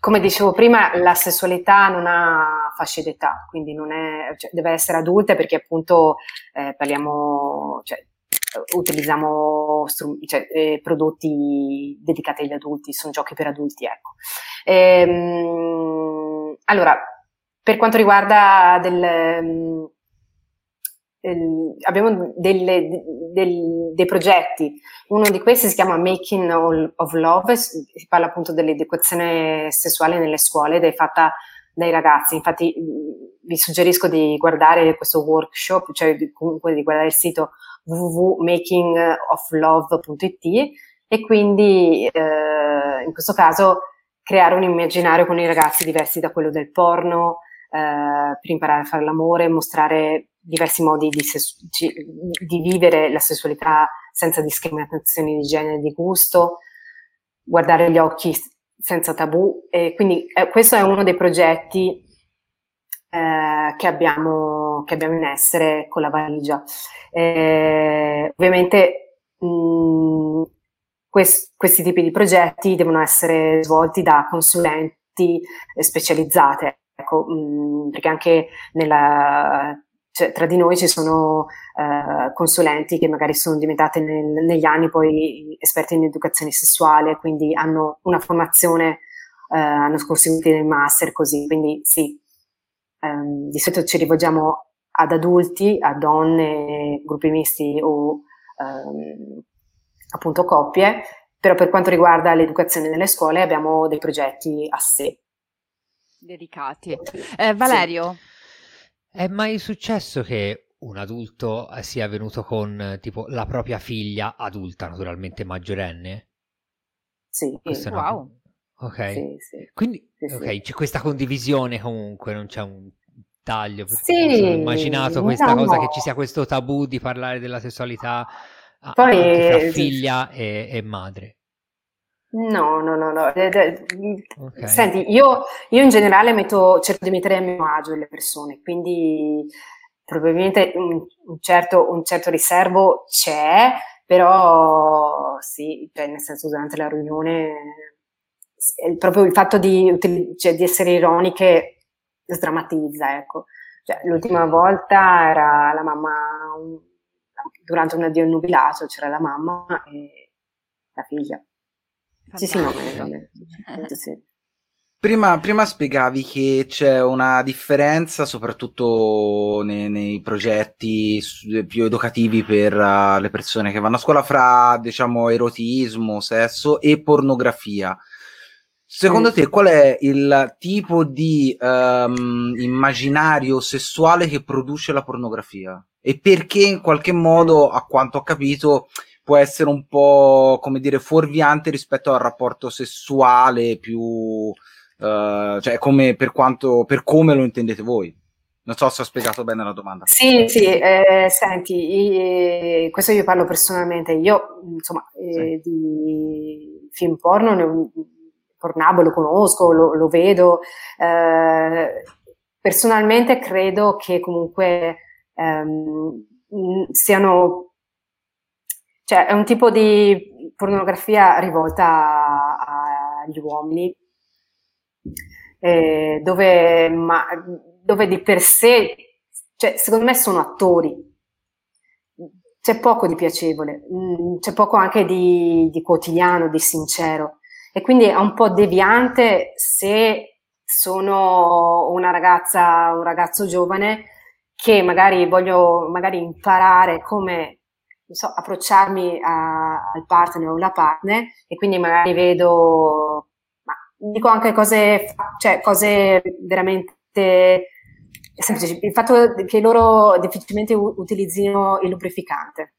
come dicevo prima, la sessualità non ha fasce d'età, quindi è, cioè, deve essere adulta perché appunto eh, parliamo, cioè, utilizziamo strum- cioè, eh, prodotti dedicati agli adulti, sono giochi per adulti, ecco. Ehm, allora, per quanto riguarda del, del, abbiamo delle, del, dei progetti, uno di questi si chiama Making of Love, si parla appunto dell'educazione sessuale nelle scuole ed è fatta dai ragazzi, infatti vi suggerisco di guardare questo workshop, cioè comunque di guardare il sito www.makingoflove.it e quindi eh, in questo caso creare un immaginario con i ragazzi diversi da quello del porno, eh, per imparare a fare l'amore, mostrare diversi modi di, ses- di, vivere la sessualità senza discriminazioni di genere e di gusto, guardare gli occhi senza tabù. E quindi eh, questo è uno dei progetti eh, che, abbiamo, che, abbiamo, in essere con la valigia. Eh, ovviamente mh, quest, questi tipi di progetti devono essere svolti da consulenti specializzate, ecco, mh, perché anche nella, cioè, tra di noi ci sono uh, consulenti che magari sono diventate nel, negli anni poi esperti in educazione sessuale, quindi hanno una formazione, uh, hanno conseguito del master, così, quindi sì, um, di solito ci rivolgiamo ad adulti, a donne, gruppi misti o um, appunto coppie, però per quanto riguarda l'educazione nelle scuole abbiamo dei progetti a sé. Dedicati. Eh, Valerio? Sì. È mai successo che un adulto sia venuto con tipo la propria figlia adulta, naturalmente maggiorenne? Sì, Questa wow. Ok. Sì, sì. Quindi sì, okay, c'è questa condivisione comunque, non c'è un taglio. Perché sì, ho immaginato questa no, cosa no. che ci sia questo tabù di parlare della sessualità poi, tra figlia e, e madre. No, no, no, no. Okay. Senti, io, io, in generale metto, cerco di mettere a mio agio le persone, quindi probabilmente un, un, certo, un certo, riservo c'è, però sì, cioè nel senso durante la riunione proprio il fatto di, cioè, di essere ironiche sdrammatizza, ecco. Cioè, l'ultima volta era la mamma durante un addio nubilato c'era la mamma e la figlia. Sì, sì, no, sì. Prima, prima, spiegavi che c'è una differenza, soprattutto nei, nei progetti più educativi per uh, le persone che vanno a scuola, fra diciamo erotismo, sesso e pornografia. Secondo te qual è il tipo di um, immaginario sessuale che produce la pornografia? E perché in qualche modo, a quanto ho capito, può essere un po', come dire, fuorviante rispetto al rapporto sessuale più... Uh, cioè come per quanto per come lo intendete voi non so se ho spiegato bene la domanda. Sì, sì, eh, senti, io, questo io parlo personalmente. Io, insomma, sì. eh, di film porno ne, Pornabo lo conosco, lo, lo vedo. Eh, personalmente credo che comunque ehm, siano, cioè è un tipo di pornografia rivolta agli uomini, eh, dove, ma, dove di per sé, cioè, secondo me sono attori. C'è poco di piacevole, mm, c'è poco anche di, di quotidiano, di sincero e quindi è un po' deviante se sono una ragazza, un ragazzo giovane che magari voglio magari imparare come so, approcciarmi a, al partner o alla partner e quindi magari vedo, ma dico anche cose, cioè cose veramente semplici. Il fatto che loro difficilmente utilizzino il lubrificante,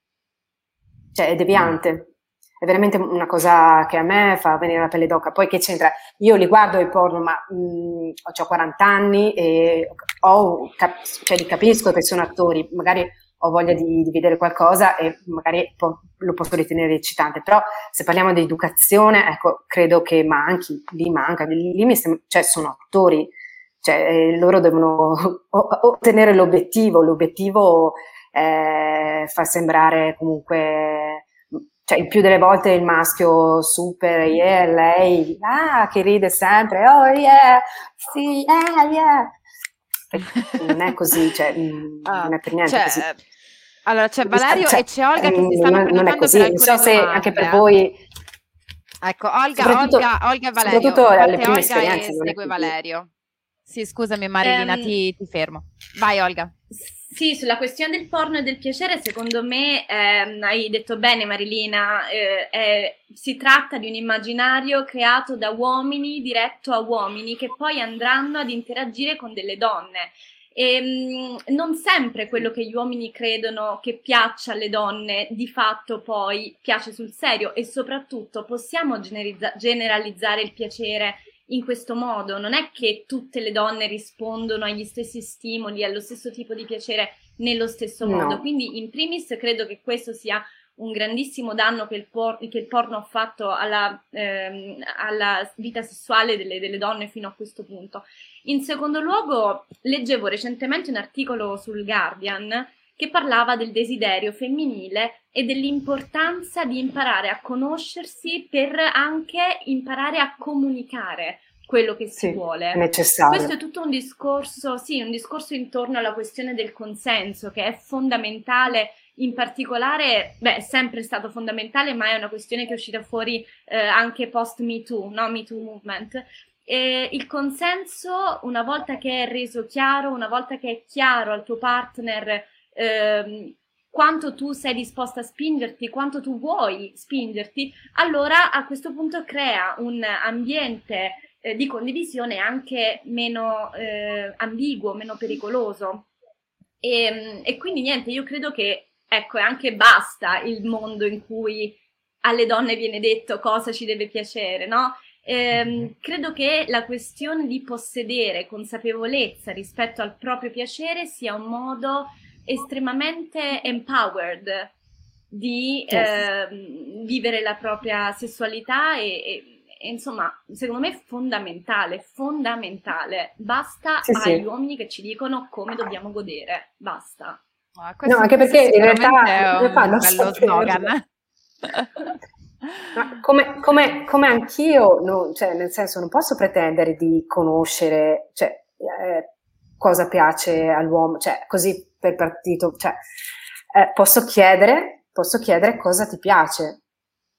cioè è deviante è veramente una cosa che a me fa venire la pelle d'oca. Poi che c'entra? Io li guardo i porno, ma mh, mm, ho 40 anni e ho, cap- cioè, li capisco che sono attori, magari ho voglia di, di vedere qualcosa e magari po- lo posso ritenere eccitante, però se parliamo di educazione, ecco, credo che manchi, lì manca, lì, mi sembra, cioè sono attori, cioè eh, loro devono ottenere l'obiettivo, l'obiettivo eh, fa sembrare comunque cioè il più delle volte il maschio super, yeah, lei, ah, che ride sempre, oh yeah, sì, yeah, yeah. non è così, cioè, mm, ah, non è per niente cioè, così. Allora c'è Valerio cioè, e c'è Olga che si stanno non, non è così, non so se domande. anche per voi... Ecco, Olga, Olga, Olga e Valerio. Soprattutto alle prime Olga esperienze. E segue Valerio. Sì, scusami Marilina, um, ti, ti fermo. Vai Olga. Sì, sulla questione del porno e del piacere, secondo me, ehm, hai detto bene Marilina, eh, eh, si tratta di un immaginario creato da uomini, diretto a uomini, che poi andranno ad interagire con delle donne. E, mh, non sempre quello che gli uomini credono che piaccia alle donne di fatto poi piace sul serio e soprattutto possiamo generizza- generalizzare il piacere in questo modo. Non è che tutte le donne rispondono agli stessi stimoli, allo stesso tipo di piacere nello stesso no. modo. Quindi, in primis, credo che questo sia un grandissimo danno che il, por- che il porno ha fatto alla, ehm, alla vita sessuale delle, delle, donne fino a questo punto. In secondo luogo, leggevo recentemente un articolo sul Guardian che parlava del desiderio femminile e dell'importanza di imparare a conoscersi per anche imparare a comunicare quello che si sì, vuole. È necessario. Questo è tutto un discorso, sì, un discorso intorno alla questione del consenso che è fondamentale in particolare, beh, è sempre stato fondamentale, ma è una questione che è uscita fuori eh, anche post Me Too, no? Me Too Movement. E il consenso, una volta che è reso chiaro, una volta che è chiaro al tuo partner ehm, quanto tu sei disposta a spingerti, quanto tu vuoi spingerti, allora a questo punto crea un ambiente eh, di condivisione anche meno eh, ambiguo, meno pericoloso. E, e, quindi niente, io credo che, ecco, è anche basta il mondo in cui alle donne viene detto cosa ci deve piacere, no? Ehm, credo che la questione di possedere consapevolezza rispetto al proprio piacere sia un modo estremamente empowered di yes. eh, vivere la propria sessualità e, e, e, insomma, secondo me è fondamentale, fondamentale. Basta sì, agli sì. uomini che ci dicono come dobbiamo godere, basta. Questo, no, anche perché in realtà è un bello slogan. Come, come, come, anch'io, no, cioè, nel senso, non posso pretendere di conoscere cioè, eh, cosa piace all'uomo, cioè, così per partito, cioè, eh, posso chiedere, posso chiedere cosa ti piace,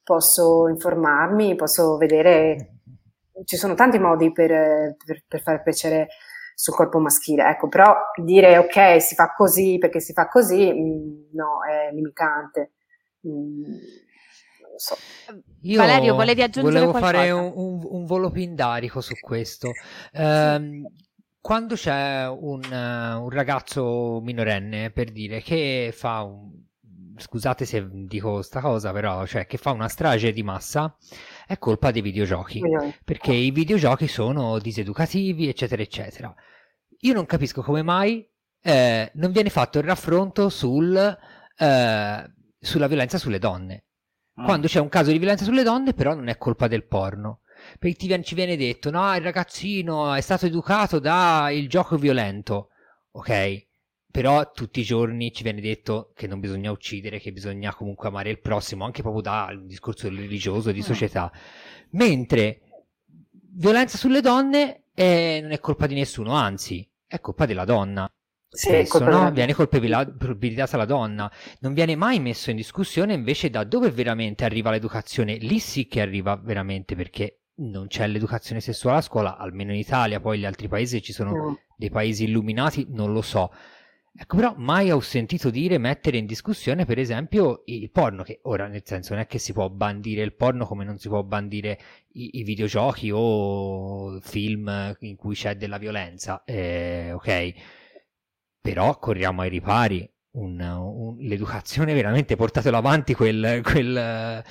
posso informarmi, posso vedere, ci sono tanti modi per, per, per fare piacere sul corpo maschile, ecco, però dire ok, si fa così perché si fa così, mh, mm, no, è limitante. Mh, mm, So. Io Valerio, volevi aggiungere volevo qualcosa? fare un, un, un, volo pindarico su questo. Eh, quando c'è un, uh, un, ragazzo minorenne, per dire, che fa un... scusate se dico sta cosa, però, cioè, che fa una strage di massa, è colpa dei videogiochi, perché i videogiochi sono diseducativi, eccetera, eccetera. Io non capisco come mai eh, non viene fatto il raffronto sul, eh, sulla violenza sulle donne. Ah. Quando c'è un caso di violenza sulle donne, però non è colpa del porno perché ci viene detto, no, il ragazzino è stato educato da il gioco violento, ok? Però tutti i giorni ci viene detto che non bisogna uccidere, che bisogna comunque amare il prossimo, anche proprio dal discorso religioso di mm. società. Mentre violenza sulle donne eh, non è colpa di nessuno, anzi, è colpa della donna. Sì, Spesso, no? viene colpevolizzata la donna, non viene mai messo in discussione invece da dove veramente arriva l'educazione. Lì sì che arriva veramente perché non c'è l'educazione sessuale a scuola, almeno in Italia, poi gli altri paesi ci sono no. dei paesi illuminati, non lo so. Ecco, però mai ho sentito dire mettere in discussione, per esempio, il porno, che ora nel senso non è che si può bandire il porno come non si può bandire i, i videogiochi o film in cui c'è della violenza, eh, ok? Però corriamo ai ripari, un, un, l'educazione veramente portatelo avanti quel, quel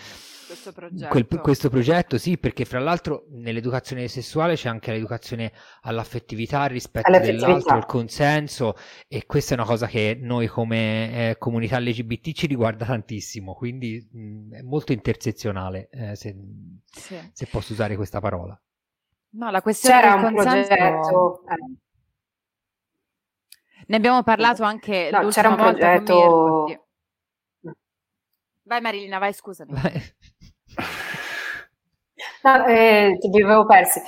questo progetto. Quel, questo progetto, sì, perché fra l'altro nell'educazione sessuale c'è anche l'educazione all'affettività, al rispetto All'affettività. dell'altro, al consenso e questa è una cosa che noi come eh, comunità LGBT ci riguarda tantissimo, quindi mh, è molto intersezionale, eh, se, Sì. se posso usare questa parola. No, la questione C'era del un consenso progetto, eh, ne abbiamo parlato anche No, l'ultima c'era un volta con progetto-. Vai Marilina, vai, scusami. No, eh, ti avevo persi.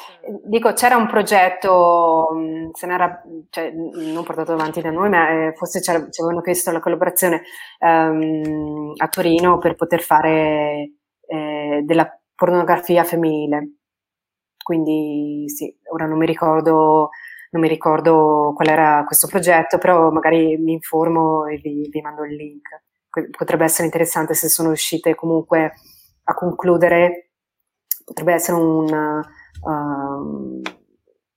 Dico, c'era un progetto, mh, se n'era, cioè, mh, non portato avanti da noi, ma eh, forse ci avevano chiesto la collaborazione ehm, a Torino per poter fare eh, della pornografia femminile. Quindi sì, ora non mi ricordo, non mi ricordo qual era questo progetto, però magari mi informo e vi, vi mando il link. Potrebbe essere interessante se sono riuscite comunque a concludere potrebbe essere un um,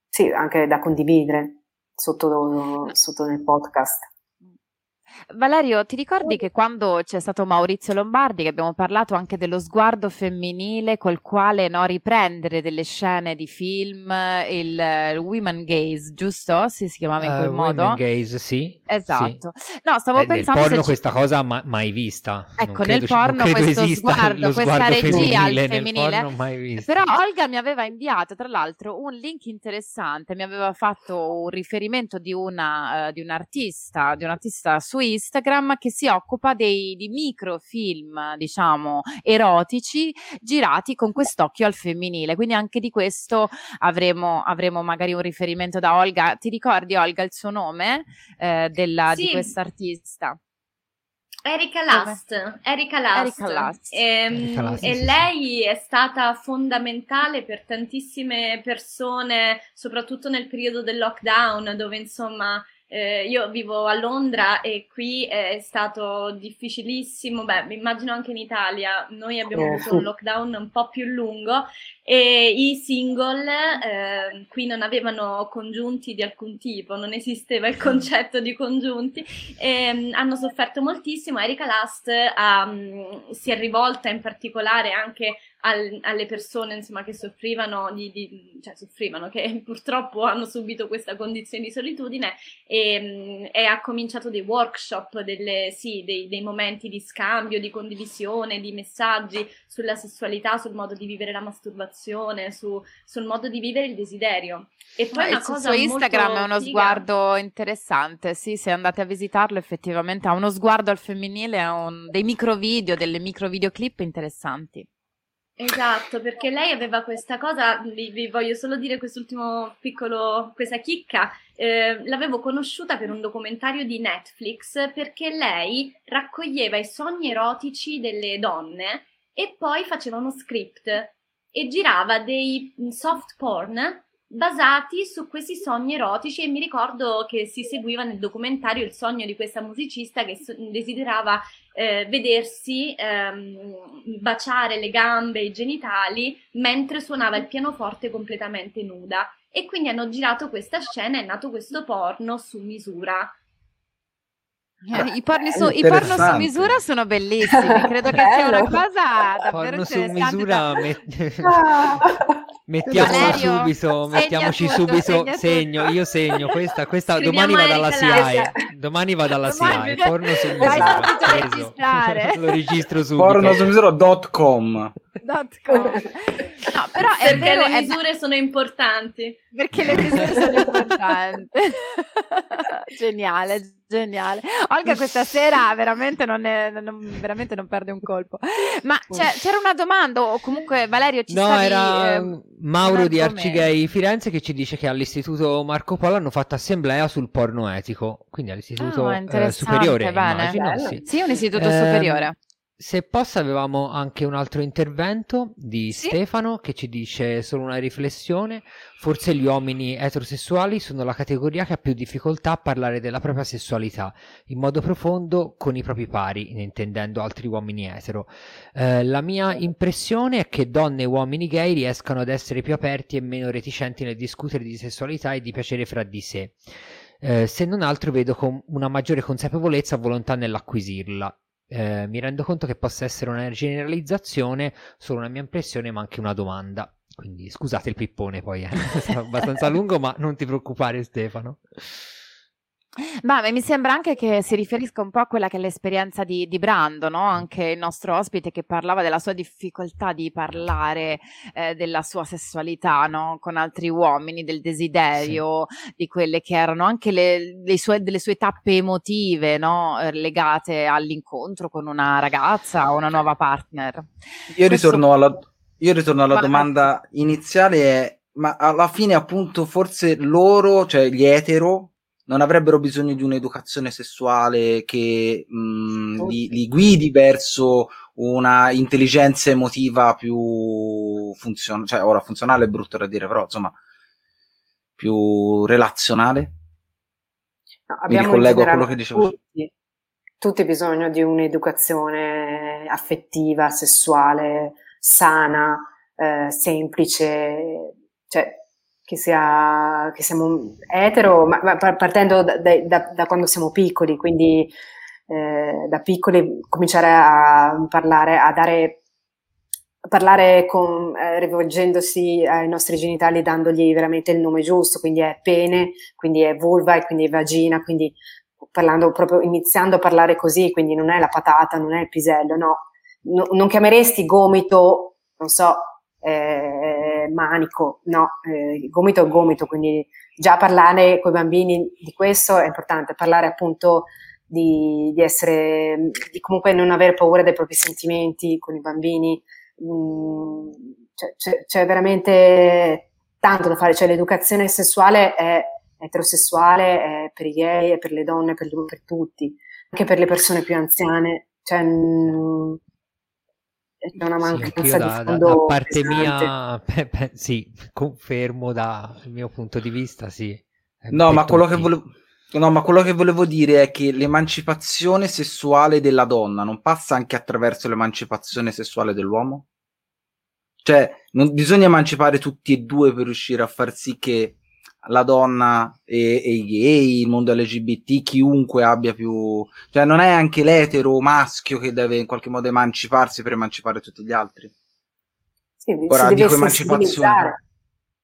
sì, anche da condividere sotto, sotto nel podcast. Valerio, ti ricordi che quando c'è stato Maurizio Lombardi, che abbiamo parlato anche dello sguardo femminile col quale no, riprendere delle scene di film, il, il women gaze, giusto? Sì, si chiamava in Eh, quel modo. women gaze, sì. Esatto. No, stavo Eh, nel pensando porno se ci- questa cosa ma- mai vista. Ecco, nel ci- porno questo sguardo, questa regia al femminile, femminile. nel porno. Però Olga mi aveva inviato, tra l'altro, un link interessante, mi aveva fatto un riferimento di, una, eh, di un artista, di un artista su Instagram che si occupa dei, di microfilm, diciamo, erotici girati con quest'occhio al femminile. Quindi anche di questo avremo, avremo magari un riferimento da Olga. Ti ricordi, Olga, il suo nome eh, della, di Sì. quest'artista? Erika Last, Erika Last. Erika Last. Ehm, Erika Last, e sì, sì. lei è stata fondamentale per tantissime persone, soprattutto nel periodo del lockdown, dove insomma eh, io vivo a Londra e qui è stato difficilissimo, beh, mi immagino anche in Italia, noi abbiamo Eh, avuto un lockdown un po' più lungo e i single eh, qui non avevano congiunti di alcun tipo, non esisteva il concetto di congiunti ehm, hanno sofferto moltissimo. Erika Last ha, mh, si è rivolta in particolare anche al- alle persone insomma, che soffrivano di, di- cioè soffrivano, che purtroppo hanno subito questa condizione di solitudine e, mh, e ha cominciato dei workshop, delle, sì, dei, dei momenti di scambio, di condivisione, di messaggi sulla sessualità, sul modo di vivere la masturbazione, su- sul modo di vivere il desiderio. E poi No, una cosa suo Instagram è uno figa- sguardo interessante, sì, se andate a visitarlo effettivamente ha uno sguardo al femminile, ha un- dei micro video, delle micro videoclip interessanti. Esatto, perché lei aveva questa cosa, vi, vi voglio solo dire quest'ultimo piccolo, questa chicca, eh, l'avevo conosciuta per un documentario di Netflix perché lei raccoglieva i sogni erotici delle donne e poi faceva uno script e girava dei soft porn basati su questi sogni erotici e mi ricordo che si seguiva nel documentario il sogno di questa musicista che so- desiderava eh, vedersi ehm, baciare le gambe e i genitali mentre suonava il pianoforte completamente nuda. E quindi hanno girato questa scena e è nato questo porno su misura. Eh, I, porni su, I porno su misura sono bellissimi, credo che sia una cosa davvero Porno su interessante. misura, da- met- Mettiamoci Valerio, subito, mettiamoci tutto, subito, segno, tutto. io segno questa, questa domani vado alla Erika SIAE, domani vado alla Domani- SIAE, porno su misura, lo registro subito. Pornosumisura.com Dot com. No, però è perché vero, le è- misure sono importanti. perché le misure sono importanti. geniale, geniale. Olga questa sera veramente non, è- non- veramente non perde un colpo. Ma c'è- c'era una domanda, o comunque Valerio ci No, stavi... era ehm, Mauro di. Arcigay Firenze che ci dice che all'Istituto Marco Polo hanno fatto assemblea sul porno etico, quindi all'Istituto Ah, eh, superiore, immagino. Sì. Sì, un istituto Ehm, superiore. Se posso avevamo anche un altro intervento di Sì. Stefano che ci dice solo una riflessione, forse gli uomini eterosessuali sono la categoria che ha più difficoltà a parlare della propria sessualità in modo profondo con i propri pari, intendendo altri uomini etero. Eh, la mia impressione è che donne e uomini gay riescano ad essere più aperti e meno reticenti nel discutere di sessualità e di piacere fra di sé. Eh, se non altro vedo con una maggiore consapevolezza o volontà nell'acquisirla. Eh, mi rendo conto che possa essere una generalizzazione, solo una mia impressione, ma anche una domanda. Quindi scusate il pippone poi, eh. è abbastanza lungo, ma non ti preoccupare Stefano. Ma mi sembra anche che si riferisca un po' a quella che è l'esperienza di, di Brando, no? anche il nostro ospite che parlava della sua difficoltà di parlare eh, della sua sessualità no? con altri uomini, del desiderio, sì. di quelle che erano anche le, le sue, delle sue tappe emotive no? Eh, legate all'incontro con una ragazza o una nuova partner. Io ritorno alla, io ritorno alla domanda iniziale, ma alla fine appunto forse loro, cioè gli etero, non avrebbero bisogno di un'educazione sessuale che mh, mm, li, li, guidi verso una intelligenza emotiva più funzionale, cioè ora funzionale è brutto da dire, però insomma più relazionale. No, Mi ricollego a quello che dicevo. Tutti, tutti bisogno di un'educazione affettiva, sessuale, sana, eh, semplice, cioè che, sia, che siamo etero, ma, ma partendo da, da, da, quando siamo piccoli, quindi eh, da piccoli cominciare a parlare, a dare, parlare con, eh, rivolgendosi ai nostri genitali, dandogli veramente il nome giusto, quindi è pene, quindi è vulva e quindi è vagina, quindi parlando proprio, iniziando a parlare così, quindi non è la patata, non è il pisello, no. no non chiameresti gomito, non so, eh, manico, no, eh, gomito è gomito, quindi già parlare con i bambini di questo è importante, parlare appunto di, di essere, di comunque non avere paura dei propri sentimenti con i bambini, mm, cioè, c'è, c'è, veramente tanto da fare, cioè l'educazione sessuale è eterosessuale, è per i gay, è per le donne, per, per tutti, anche per le persone più anziane, cioè, mm, c'è una mancanza sì, da, da, da parte mia beh, beh, sì confermo dal mio punto di vista sì. No ma quello, volevo, no ma quello che volevo dire è che l'emancipazione sessuale della donna non passa anche attraverso l'emancipazione sessuale dell'uomo? Cioè non bisogna emancipare tutti e due per riuscire a far sì che la donna e, e, i gay, il mondo LGBT, chiunque abbia più... Cioè non è anche l'etero maschio che deve in qualche modo emanciparsi per emancipare tutti gli altri? Sì, Ora dico emancipazione.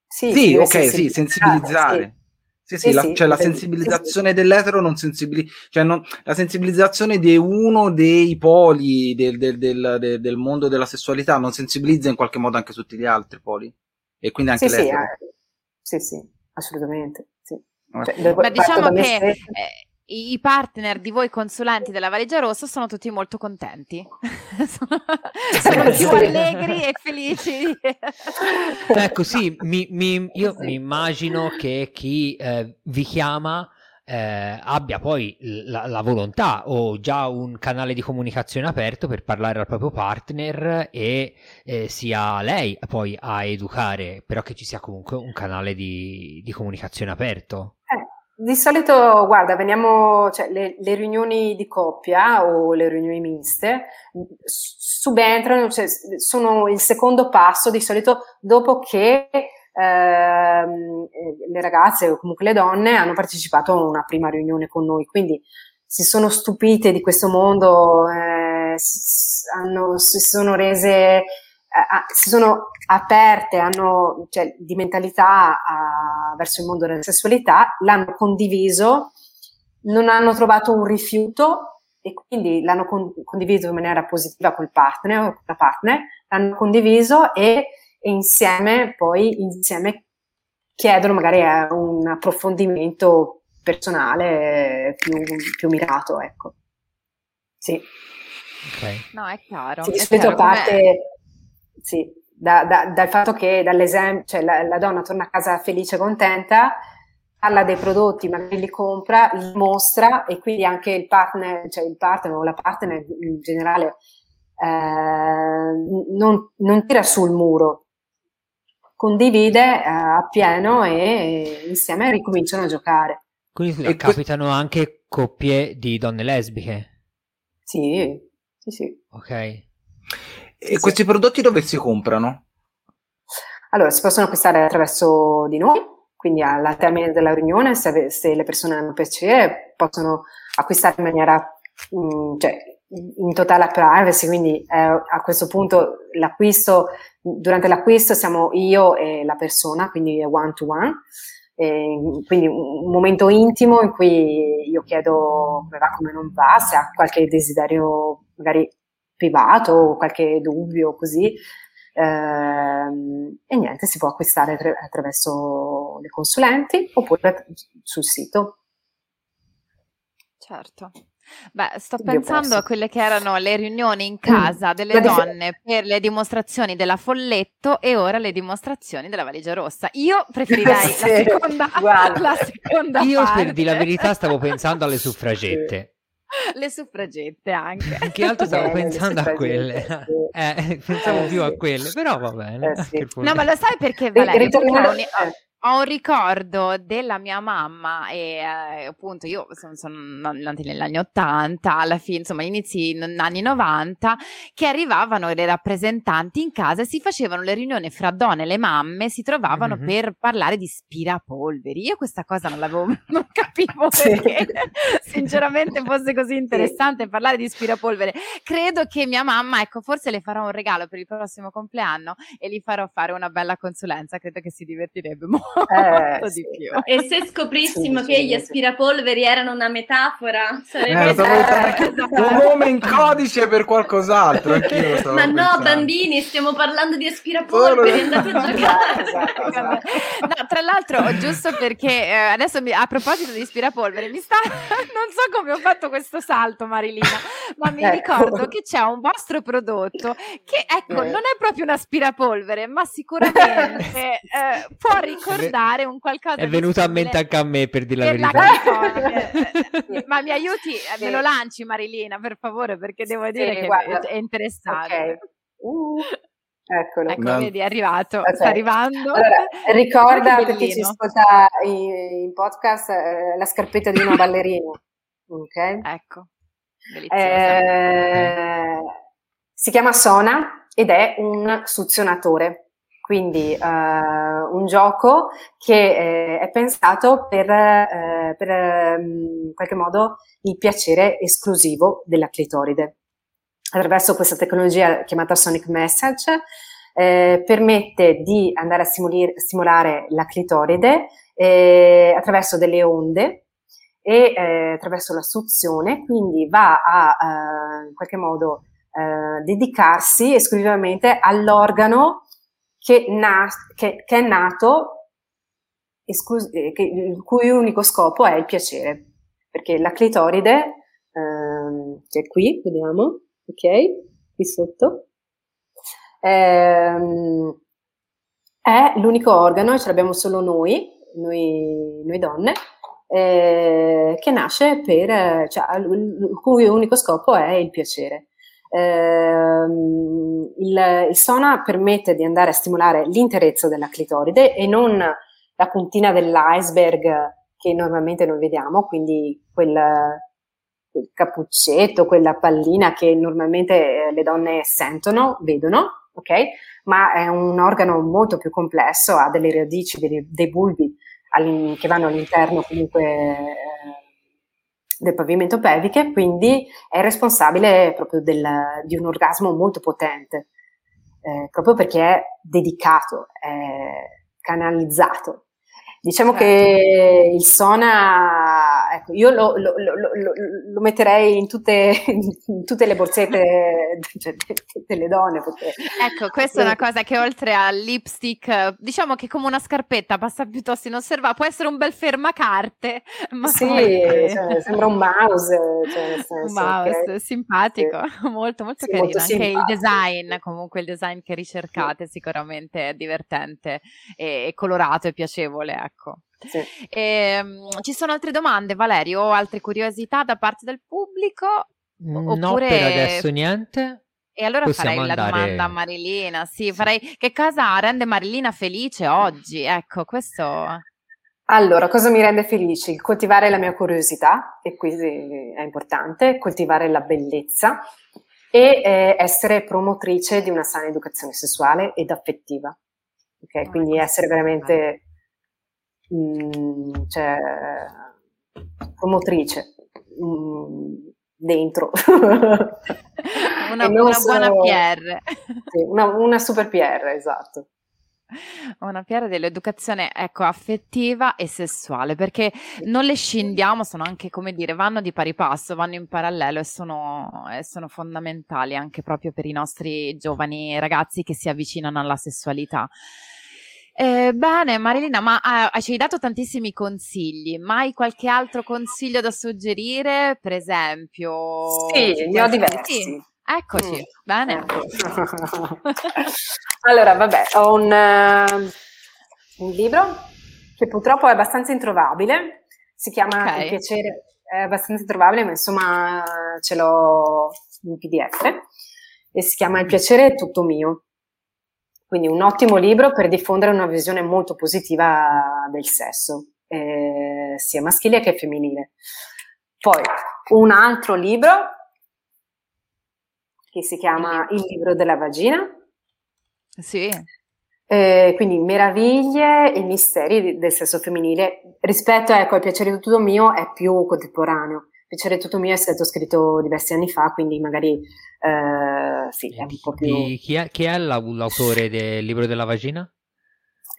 Sì, sì ok, sì, sensibilizzare. Sì, sì, sì, la, sì, cioè la sensibilizzazione dell'etero non sensibilizza, cioè non, la sensibilizzazione di uno dei poli del, del, del, del, mondo della sessualità non sensibilizza in qualche modo anche tutti gli altri poli e quindi anche l'etero. Sì, eh, sì, sì assolutamente, sì. Cioè, Ma diciamo che eh, i partner di voi consulenti della Valigia Rossa sono tutti molto contenti, sono, sono più allegri e felici. ecco, sì, mi, mi, io sì. mi immagino che chi eh, vi chiama eh, abbia poi la, la, volontà o già un canale di comunicazione aperto per parlare al proprio partner e eh, sia lei poi a educare, però che ci sia comunque un canale di, di comunicazione aperto. Eh, di solito, guarda, veniamo, cioè, le, le, riunioni di coppia o le riunioni miste subentrano, cioè, sono il secondo passo di solito dopo che Ehm, le ragazze o comunque le donne hanno partecipato a una prima riunione con noi, quindi si sono stupite di questo mondo, eh, hanno, si sono rese, eh, si sono aperte, hanno cioè, di mentalità a, verso il mondo della sessualità, l'hanno condiviso, non hanno trovato un rifiuto e quindi l'hanno con, condiviso in maniera positiva col partner con la partner, l'hanno condiviso e e insieme poi insieme chiedono magari un approfondimento personale più, più mirato, ecco. Sì. Okay. No, è chiaro. Sì, di solito parte sì, da, da, dal fatto che dall'esempio, cioè la, la, donna torna a casa felice e contenta, parla dei prodotti, magari li compra, li mostra e quindi anche il partner, cioè il partner o la partner in generale eh, non, non tira sul muro, condivide eh, appieno e insieme ricominciano a giocare. Quindi e capitano que- anche coppie di donne lesbiche? Sì, sì, sì. Ok. E sì, questi prodotti dove si comprano? Allora, si possono acquistare attraverso di noi, quindi alla termine della riunione, se, se le persone hanno piacere, possono acquistare in maniera, mh, mm, cioè, in totale privacy, quindi eh, a questo punto l'acquisto, durante l'acquisto siamo io e la persona, quindi one to one, e quindi un momento intimo in cui io chiedo come va, come non va, se ha qualche desiderio magari privato o qualche dubbio così. Ehm, e niente, si può acquistare attraverso le consulenti oppure sul sito. Certo. Beh, sto pensando a quelle che erano le riunioni in mm. casa delle donne per le dimostrazioni della folletto e ora le dimostrazioni della valigia rossa. Io preferirei sì, la seconda, la seconda Io parte. per dire la verità stavo pensando alle suffragette. Le suffragette anche. Che altro stavo bene, pensando a quelle? Eh, pensavo eh, più sì. a quelle, però va bene. Eh, sì. No, ma lo sai perché Valerio? Perché ho un ricordo della mia mamma e eh, appunto io sono, sono nati negli anni 80, alla fine insomma inizi negli anni 90, che arrivavano le rappresentanti in casa e si facevano le riunioni fra donne e le mamme, si trovavano mm-hmm. per parlare di spirapolveri. Io questa cosa non l'avevo, non capivo perché sinceramente fosse così interessante sì. parlare di spirapolvere. Credo che mia mamma, ecco, forse le farò un regalo per il prossimo compleanno e gli farò fare una bella consulenza, credo che si divertirebbe molto eh, sì. E se scoprissimo sì, che gli aspirapolveri erano una metafora, sarebbe eh, stato un nome in codice per qualcos'altro. Ma no, pensando. bambini, stiamo parlando di aspirapolveri, andate a giocare. Esatto, esatto. No, tra l'altro, giusto perché eh, adesso mi, a proposito di aspirapolveri, mi sta non so come ho fatto questo salto, Marilina, ma mi ecco. ricordo che c'è un vostro prodotto che ecco, eh. non è proprio un aspirapolvere, ma sicuramente eh, può ricordare ricordare un qualcosa È venuto a mente anche a me per dire la verità. La Ma mi aiuti, sì. me lo lanci Marilina, per favore, perché devo dire sì, che guarda. è interessante. Okay. Uh. Eccolo. Ecco, no. vedi, è arrivato, okay. sta arrivando. Allora, ricorda per chi ci ascolta in, in podcast eh, la scarpetta di una ballerina. Ok? Ecco. Eh, si chiama Sona ed è un suzionatore. Quindi uh, un gioco che eh, è pensato per, eh, per um, in qualche modo il piacere esclusivo della clitoride. Attraverso questa tecnologia chiamata Sonic Message eh, permette di andare a simulare la clitoride eh, attraverso delle onde e eh, attraverso la suzione, quindi va a in qualche modo dedicarsi esclusivamente all'organo che, na- che, che è nato, esclus- eh, che, il cui unico scopo è il piacere, perché la clitoride, ehm, che è qui, vediamo, ok, qui sotto, ehm, è l'unico organo, ce l'abbiamo solo noi, noi, noi donne, eh, che nasce per, cioè, il cui unico scopo è il piacere. Eh, il, il sona permette di andare a stimolare l'interezzo della clitoride e non la puntina dell'iceberg che normalmente noi vediamo, quindi quel, quel cappuccetto, quella pallina che normalmente eh, le donne sentono, vedono, ok? Ma è un organo molto più complesso, ha delle radici, dei, dei bulbi che vanno all'interno comunque eh, del pavimento pelviche, quindi è responsabile proprio del, di un orgasmo molto potente, eh, proprio perché è dedicato, è canalizzato. Diciamo certo. che il Sona, ecco, io lo, lo, lo, lo metterei in tutte, in tutte, le borsette cioè, delle donne. Perché... Ecco, questa è una cosa che oltre al lipstick, diciamo che come una scarpetta passa piuttosto inosservata, può essere un bel fermacarte. Ma sì, poi... cioè, sembra un mouse. Cioè, senso, un mouse, okay? simpatico, sì. molto molto sì, carino. Molto Anche il design, comunque il design che ricercate sì. sicuramente è divertente e, e colorato e piacevole, ecco. Sì. E, ehm, ci sono altre domande, Valerio, o altre curiosità da parte del pubblico? Oppure... No, per adesso niente. E allora Possiamo farei andare... la domanda a Marilina. Sì, farei che cosa rende Marilina felice oggi? Ecco, questo. Allora, cosa mi rende felice? Il coltivare la mia curiosità, e qui è importante, coltivare la bellezza e eh, essere promotrice di una sana educazione sessuale ed affettiva. Okay? Oh, Quindi essere veramente mh, mm, cioè, promotrice, mh, mm, dentro. una, una solo... buona PR. Sì, una, una super PR, esatto una PR dell'educazione ecco, affettiva e sessuale perché non le scindiamo, sono anche come dire, vanno di pari passo, vanno in parallelo e sono, e sono fondamentali anche proprio per i nostri giovani ragazzi che si avvicinano alla sessualità. Eh, bene, Marilina, ma eh, ci hai dato tantissimi consigli, ma hai qualche altro consiglio da suggerire? Per esempio... Sì, ne ho diversi. Sì. Eccoci, mm. bene. Ecco. allora, vabbè, ho un, uh, un, libro che purtroppo è abbastanza introvabile, si chiama okay. Il piacere, è abbastanza introvabile, ma insomma ce l'ho in PDF, e si chiama Il piacere è tutto mio. Quindi un ottimo libro per diffondere una visione molto positiva del sesso, eh, sia maschile che femminile. Poi un altro libro che si chiama Il libro della vagina. Sì. Eh, quindi meraviglie e misteri del sesso femminile rispetto ecco, al piacere tutto mio è più contemporaneo. Piacere tutto mio è stato scritto diversi anni fa, quindi magari eh, sì, è un po' più... Di, chi, è, chi è l'autore del libro della vagina?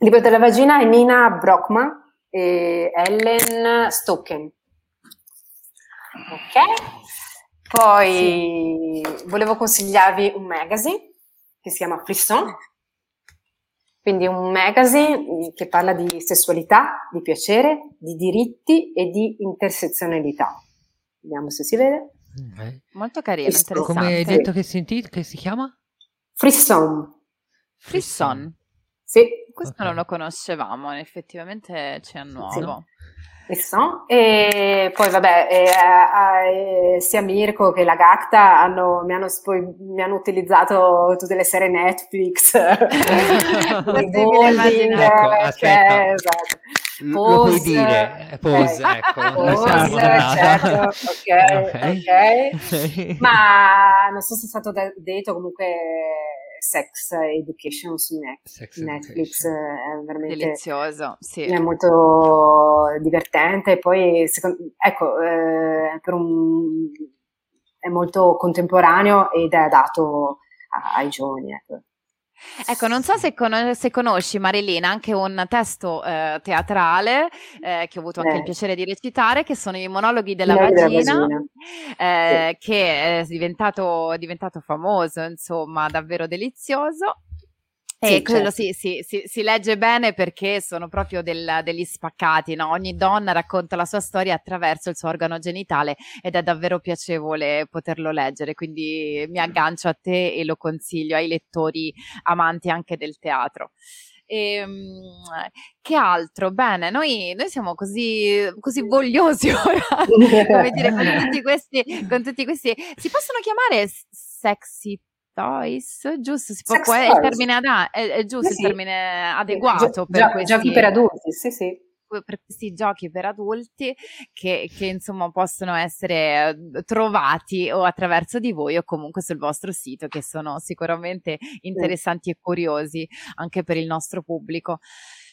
Il libro della vagina è Nina Brockman e Ellen Stoken. Ok? Poi sì. volevo consigliarvi un magazine che si chiama Frisson, quindi un magazine che parla di sessualità, di piacere, di diritti e di intersezionalità. Vediamo se si vede. Okay. Molto carino, Frisson. interessante. Come hai detto che si, che si chiama? Frisson. Frisson. Sì. Questo okay. non lo conoscevamo, effettivamente c'è a nuovo. Sì. E poi vabbè, eh, eh, sia Mirko che la Gacta hanno, mi, hanno, mi, hanno, utilizzato tutte le serie Netflix, bolding, ecco, cioè, esatto. Pose, lo puoi dire, eh, pose, okay. ecco. Pose, certo, ok, okay. ok. Ma non so se è stato detto comunque Sex Education su Netflix, Netflix è veramente delizioso, sì. è molto divertente e poi secondo, ecco eh, un, è molto contemporaneo ed è adatto ai giovani ecco. Ecco, non so se, con- se conosci Marilina anche un testo eh, teatrale eh, che ho avuto anche eh. il piacere di recitare, che sono i monologhi della vagina, della. Eh, sì. che è diventato, è diventato famoso, insomma, davvero delizioso. E sì, quello certo. sì, sì, sì, si legge bene perché sono proprio del, degli spaccati, no? Ogni donna racconta la sua storia attraverso il suo organo genitale ed è davvero piacevole poterlo leggere, quindi mi aggancio a te e lo consiglio ai lettori amanti anche del teatro. E, ehm, che altro? Bene, noi, noi siamo così, così vogliosi ora, come dire, con tutti, questi, con tutti questi. Si possono chiamare sexy toys, giusto? Si può, è, il termine ad, è, è giusto sì, il termine adeguato Gio- per questi, giochi per adulti, sì, sì. Per questi giochi per adulti che, che, insomma possono essere eh, trovati o attraverso di voi o comunque sul vostro sito, che sono sicuramente interessanti sì. e curiosi anche per il nostro pubblico.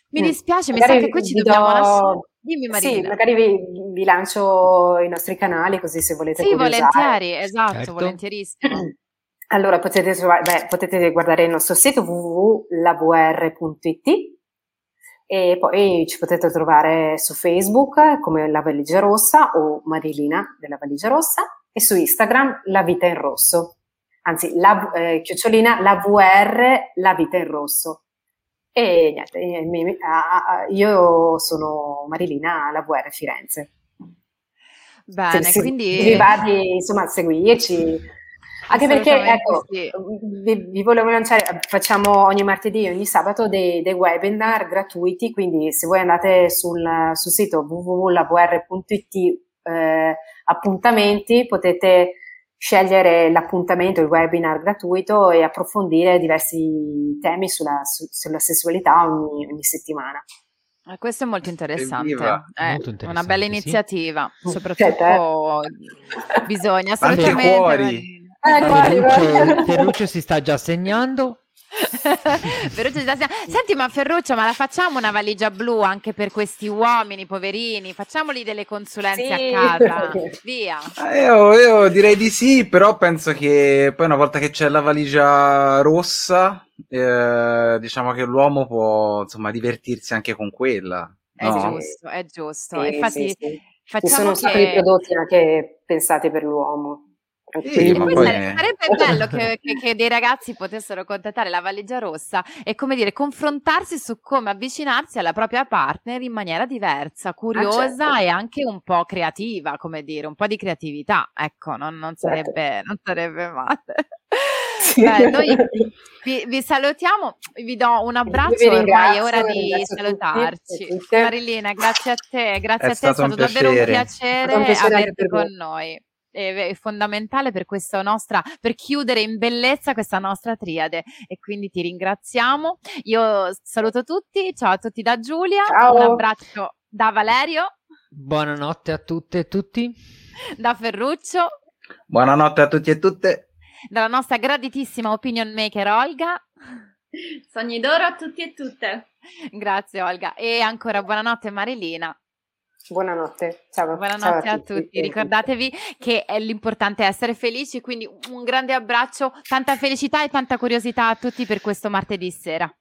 Mi dispiace, magari mi sa che qui ci dobbiamo do... lasciare. Dimmi Marina. Sì, magari vi, vi, lancio i nostri canali così se volete Sì, volentieri, esatto, certo. volentierissimo. Allora potete, beh, potete guardare il nostro sito www.lavr.it e poi ci potete trovare su Facebook come La Valigia Rossa o Marilina della Valigia Rossa e su Instagram La Vita in Rosso, anzi la, eh, chiocciolina La VR La Vita in Rosso. E niente, io sono Marilina La VR Firenze. Bene, se, quindi... Vi va di, insomma, seguirci anche perché, ecco, sì. vi, vi, volevo lanciare, facciamo ogni martedì e ogni sabato dei, dei, webinar gratuiti, quindi se voi andate sul, sul sito www.lavr.it eh, appuntamenti, potete scegliere l'appuntamento, il webinar gratuito e approfondire diversi temi sulla, su, sulla sessualità ogni, ogni settimana. Eh, questo è molto interessante, è molto interessante, una bella iniziativa, sì. soprattutto bisogna assolutamente... Ferruccio, Ferruccio si sta già segnando. Senti, ma Ferruccio, ma la facciamo una valigia blu anche per questi uomini poverini? Facciamoli delle consulenze sì. a casa. Via. Eh, io, io, direi di sì, però penso che poi una volta che c'è la valigia rossa, eh, diciamo che l'uomo può insomma divertirsi anche con quella. È no? giusto, è giusto. Sì, Infatti, sì, sì. Ci sono un sacco di prodotti anche pensati per l'uomo. Sì, ma poi... sarebbe bello che, che, che, dei ragazzi potessero contattare la valigia rossa e come dire confrontarsi su come avvicinarsi alla propria partner in maniera diversa, curiosa ah, certo. e anche un po' creativa, come dire, un po' di creatività. Ecco, non, non, certo. sarebbe, non sarebbe male. Sì. Beh, noi vi, vi, salutiamo, vi do un abbraccio, ormai è ora di salutarci. Marilina, grazie a te, grazie è a te, è stato, stato davvero un piacere, un piacere averti con noi è fondamentale per questa nostra, per chiudere in bellezza questa nostra triade e quindi ti ringraziamo. Io saluto tutti, ciao a tutti da Giulia, ciao. un abbraccio da Valerio. Buonanotte a tutte e tutti. Da Ferruccio. Buonanotte a tutti e tutte. Dalla nostra graditissima opinion maker Olga. Sogni d'oro a tutti e tutte. Grazie Olga. E ancora buonanotte Marilina. Buonanotte, ciao. Buonanotte ciao a, tutti. a, tutti. Ricordatevi che è l'importante è essere felici, quindi un grande abbraccio, tanta felicità e tanta curiosità a tutti per questo martedì sera.